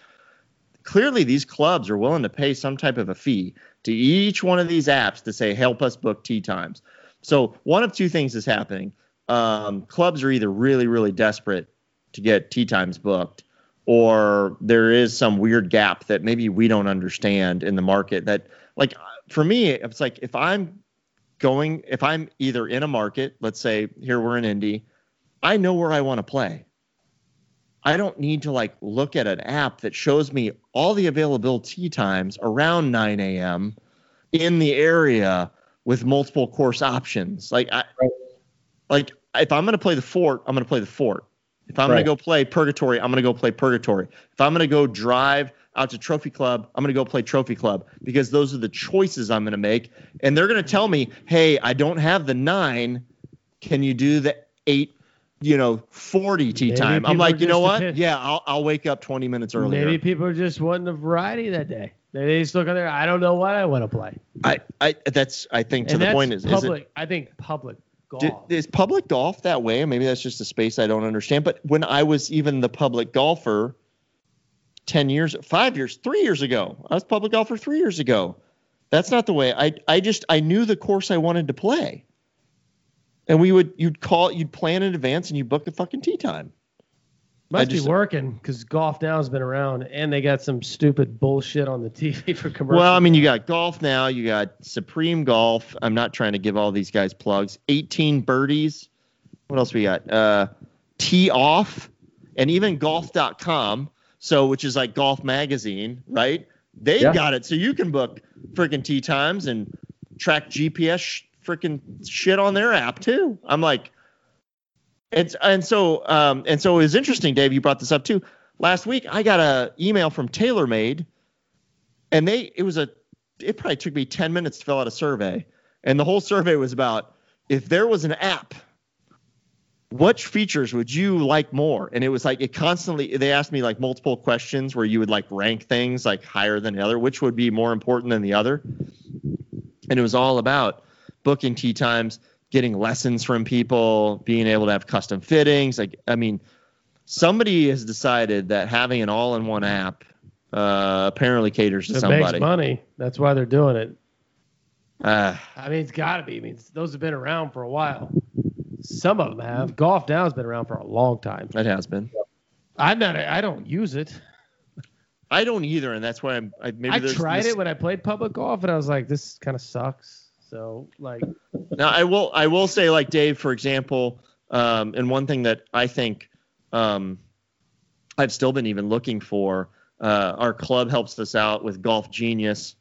Clearly, these clubs are willing to pay some type of a fee to each one of these apps to say, help us book tee times. So one of two things is happening. Um, clubs are either really, really desperate to get tee times booked, or there is some weird gap that maybe we don't understand in the market. That, like, for me, it's like if I'm going, if I'm either in a market, let's say here we're in Indy, I know where I want to play. I don't need to like look at an app that shows me all the available tee times around 9 a.m. in the area with multiple course options. Like I, Right. like if I'm gonna play the fort, I'm gonna play the fort. If I'm Right. gonna go play purgatory, I'm gonna go play purgatory. If I'm gonna go drive out to trophy club, I'm gonna go play trophy club because those are the choices I'm gonna make. And they're gonna tell me, hey, I don't have the nine. Can you do the eight? You know, 40 tee Maybe time. I'm like, you know what? Yeah, I'll, I'll wake up 20 minutes earlier. Maybe people are just wanting a variety that day. They just look on there. I don't know what I want to play. I, I, that's, I think to and the point is, is public. it, I think public golf. Do- is public golf that way? Maybe that's just a space I don't understand. But when I was even the public golfer 10 years, five years, three years ago, I was public golfer three years ago. That's not the way. I, I just, I knew the course I wanted to play. And we would, you'd call, you'd plan in advance and you book the fucking tee time. Must just- be working because golf now has been around, and they got some stupid bullshit on the TV for commercials. Well, I mean, you got golf now. You got Supreme Golf. I'm not trying to give all these guys plugs. 18 birdies. What else we got? Uh, Tee Off, and even Golf.com. So, which is like Golf Magazine, right? They've Yeah. got it, so you can book freaking tee times and track GPS freaking shit on their app too. I'm like, it's and so um and so it was interesting, Dave. You brought this up too. Last week, I got a email from TaylorMade and they it was a it probably took me 10 minutes to fill out a survey and the whole survey was about if there was an app which features would you like more and it was like it constantly they asked me like multiple questions where you would like rank things like higher than the other which would be more important than the other and it was all about booking tee times getting lessons from people being able to have custom fittings like i mean somebody has decided that having an all-in-one app uh, apparently caters to it somebody. makes money. That's why they're doing it. Uh, I mean, it's got to be. I mean, those have been around for a while. Some of them have. Golf now has been around for a long time. it has been. I'm not. I don't use it. I don't either, and that's why I'm. I, maybe I tried it when I played public golf, and I was like, this kind of sucks. So like, Now I will I will say like Dave for example, um, and one thing that I think um, I've still been even looking for. Uh, our club helps us out with Golf Genius,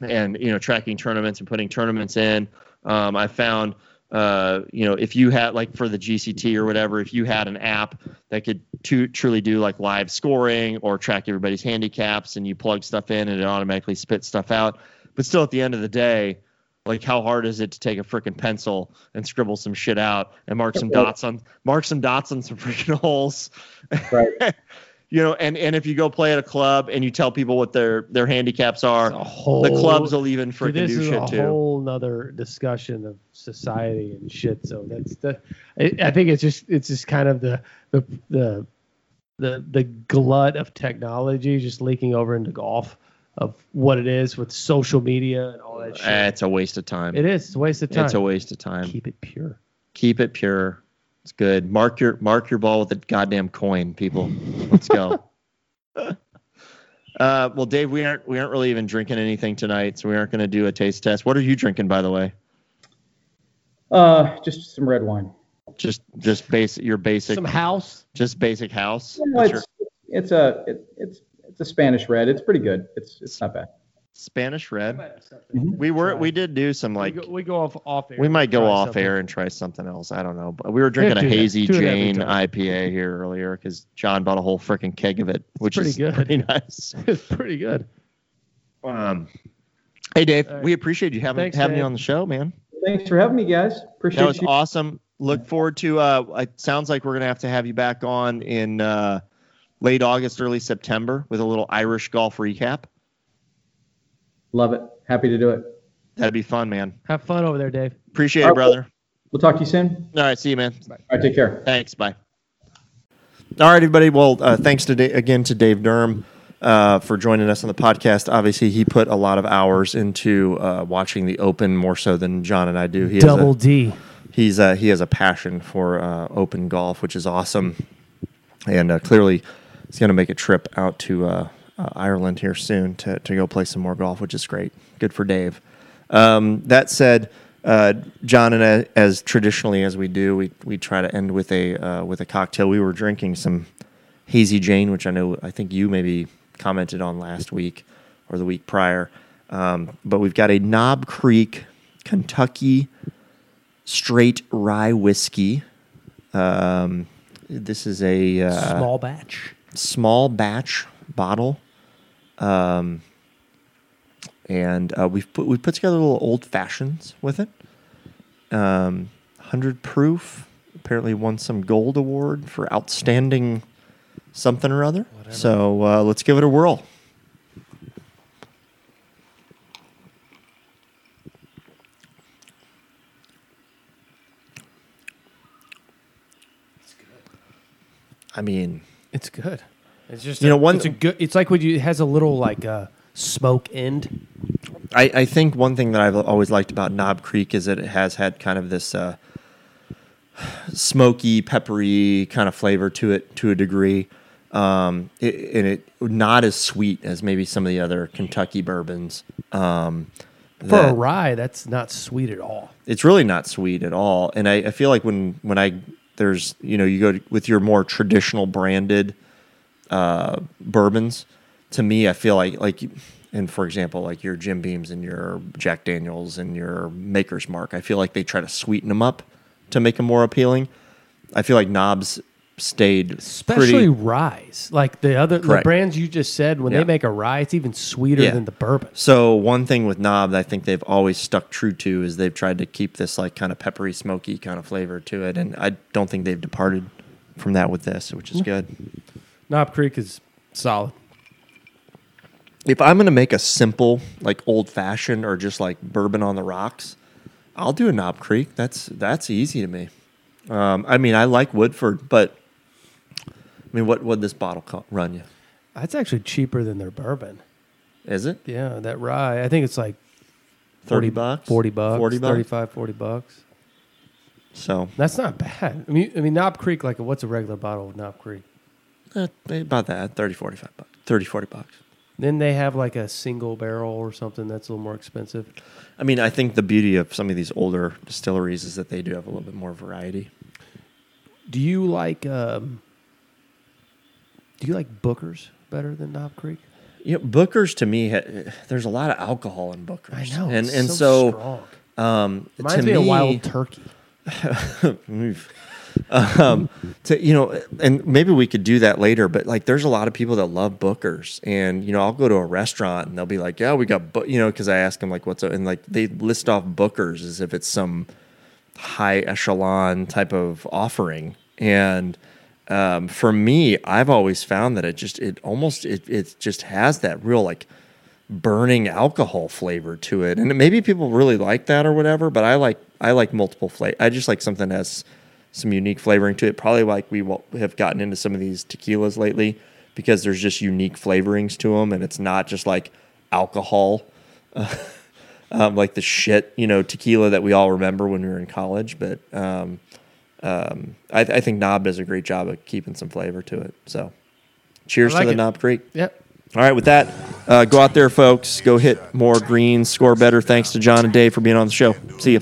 and you know tracking tournaments and putting tournaments in. Um, I found uh, you know if you had like for the GCT or whatever, if you had an app that could to, truly do like live scoring or track everybody's handicaps, and you plug stuff in and it automatically spits stuff out. But still, at the end of the day, like how hard is it to take a freaking pencil and scribble some shit out and mark some dots on mark some dots on some freaking holes Right. you know and and if you go play at a club and you tell people what their their handicaps are whole. the clubs will even Dude, freaking this do is shit a too whole nother discussion of society and shit. So that's the. I, I think it's just it's just kind of the the the the the glut of technology just leaking over into golf of what it is with social media and all that shit. Eh, it's a waste of time it is. It's a waste of time. it's a waste of time Keep it pure. keep it pure it's good mark your mark your ball with a goddamn coin people let's go uh, well dave we aren't we aren't really even drinking anything tonight so we aren't going to do a taste test what are you drinking by the way Uh, just some red wine. just just basic your basic Some house. just basic house No, That's it's your it's a it, it's it's a Spanish red. It's pretty good. It's it's not bad. spanish red Mhm. we were we did do some like we go, we go off off air. we might go off something. air and try something else i don't know but we were drinking a do that. hazy Do it every jane ipa here earlier because john bought a whole freaking keg of it which pretty is good. pretty nice it's pretty good. um hey dave All right. we appreciate you having Thanks, having you on the show man Thanks for having me, guys. Appreciate that was you. awesome look forward to uh it sounds like we're gonna have to have you back on in uh late august early september with a little irish golf recap Love it. Happy to do it. That'd be fun, man. Have fun over there, Dave. Appreciate All it, brother. We'll talk to you soon. All right, see you, man. All right, take care. Thanks. Bye. All right, everybody. Well, uh, thanks to Da- again to Dave Durham uh, for joining us on the podcast. Obviously, he put a lot of hours into uh, watching the Open more so than John and I do. He Double D. he's uh, he has a passion for uh, open golf, which is awesome, and uh, clearly he's going to make a trip out to uh, uh, Ireland here soon to to go play some more golf, which is great. Good for Dave. Um, that said, uh, John and I, as traditionally as we do, we we try to end with a uh, with a cocktail. We were drinking some hazy Jane, which I know I think you maybe commented on last week or the week prior. Um, but we've got a Knob Creek, Kentucky straight rye whiskey. Um, this is a uh, Small batch. Small batch bottle, um, and uh, we've put we put together a little old fashions with it. Um, Hundred proof. Apparently won some gold award for outstanding something or other. So uh, let's give it a whirl. I mean, It's good. It's just You a- know, one- It's a good. It's like when you it has a little like uh, smoke end. I, I think one thing that I've always liked about Knob Creek is that it has had kind of this uh, smoky, peppery kind of flavor to it to a degree. Um, it, and it not as sweet as maybe some of the other Kentucky bourbons. Um, For a rye, that's not sweet at all. it's really not sweet at all. And I, I feel like when when I there's you know you go to, with your more traditional branded uh, bourbons, to me I feel like like and for example like your Jim Beams and your Jack Daniels and your Maker's Mark, I feel like they try to sweeten them up to make them more appealing. I feel like Knobs stayed Especially pretty. ryes, like the other the Correct. brands you just said. When Yeah. they make a rye, it's even sweeter Yeah. than the bourbon. So one thing with Knob that I think they've always stuck true to is they've tried to keep this like kind of peppery, smoky kind of flavor to it, and I don't think they've departed from that with this, which is good. Knob Creek is solid. If I'm gonna make a simple like old fashioned or just like bourbon on the rocks, I'll do a Knob Creek. That's that's easy to me. Um, I mean, I like Woodford, but I mean, what would this bottle co- run you? That's actually cheaper than their bourbon. Is it Yeah, that rye. I think it's like thirty 40 bucks? 40 bucks, Forty bucks. 35, 40 bucks. So That's not bad. I mean, I mean Knob Creek, like what's a regular bottle of Knob Creek? eh, about that 30, 45 bucks. 30, 40 bucks. Then they have like a single barrel or something that's a little more expensive. I mean, I think the beauty of some of these older distilleries is that they do have a little bit more variety. Do you like um, Do you like Booker's better than Knob Creek? You know, Booker's to me, ha- there's a lot of alcohol in Booker's. I know, and it's and so so, strong. um, Reminds to me, me, of Wild Turkey. Um, to you know, and maybe we could do that later. But like, there's a lot of people that love Booker's, and you know, I'll go to a restaurant and they'll be like, "Yeah, we got," Bu-, you know, because I ask them like, "What's," up? and like they list off Booker's as if it's some high echelon type of offering, and um, for me, I've always found that it just it almost it it just has that real like burning alcohol flavor to it, and maybe people really like that or whatever. But I like I like multiple flavor. I just like something that has some unique flavoring to it. Probably like we have gotten into some of these tequilas lately because there's just unique flavorings to them, and it's not just like alcohol. um, like the shit, you know, tequila that we all remember when we were in college. But um, um, I, I think Knob does a great job of keeping some flavor to it. So, cheers like to the it. Knob Creek. Yep. All right, with that, uh, go out there, folks. Go hit more greens, score better. Thanks to John and Dave for being on the show. See you.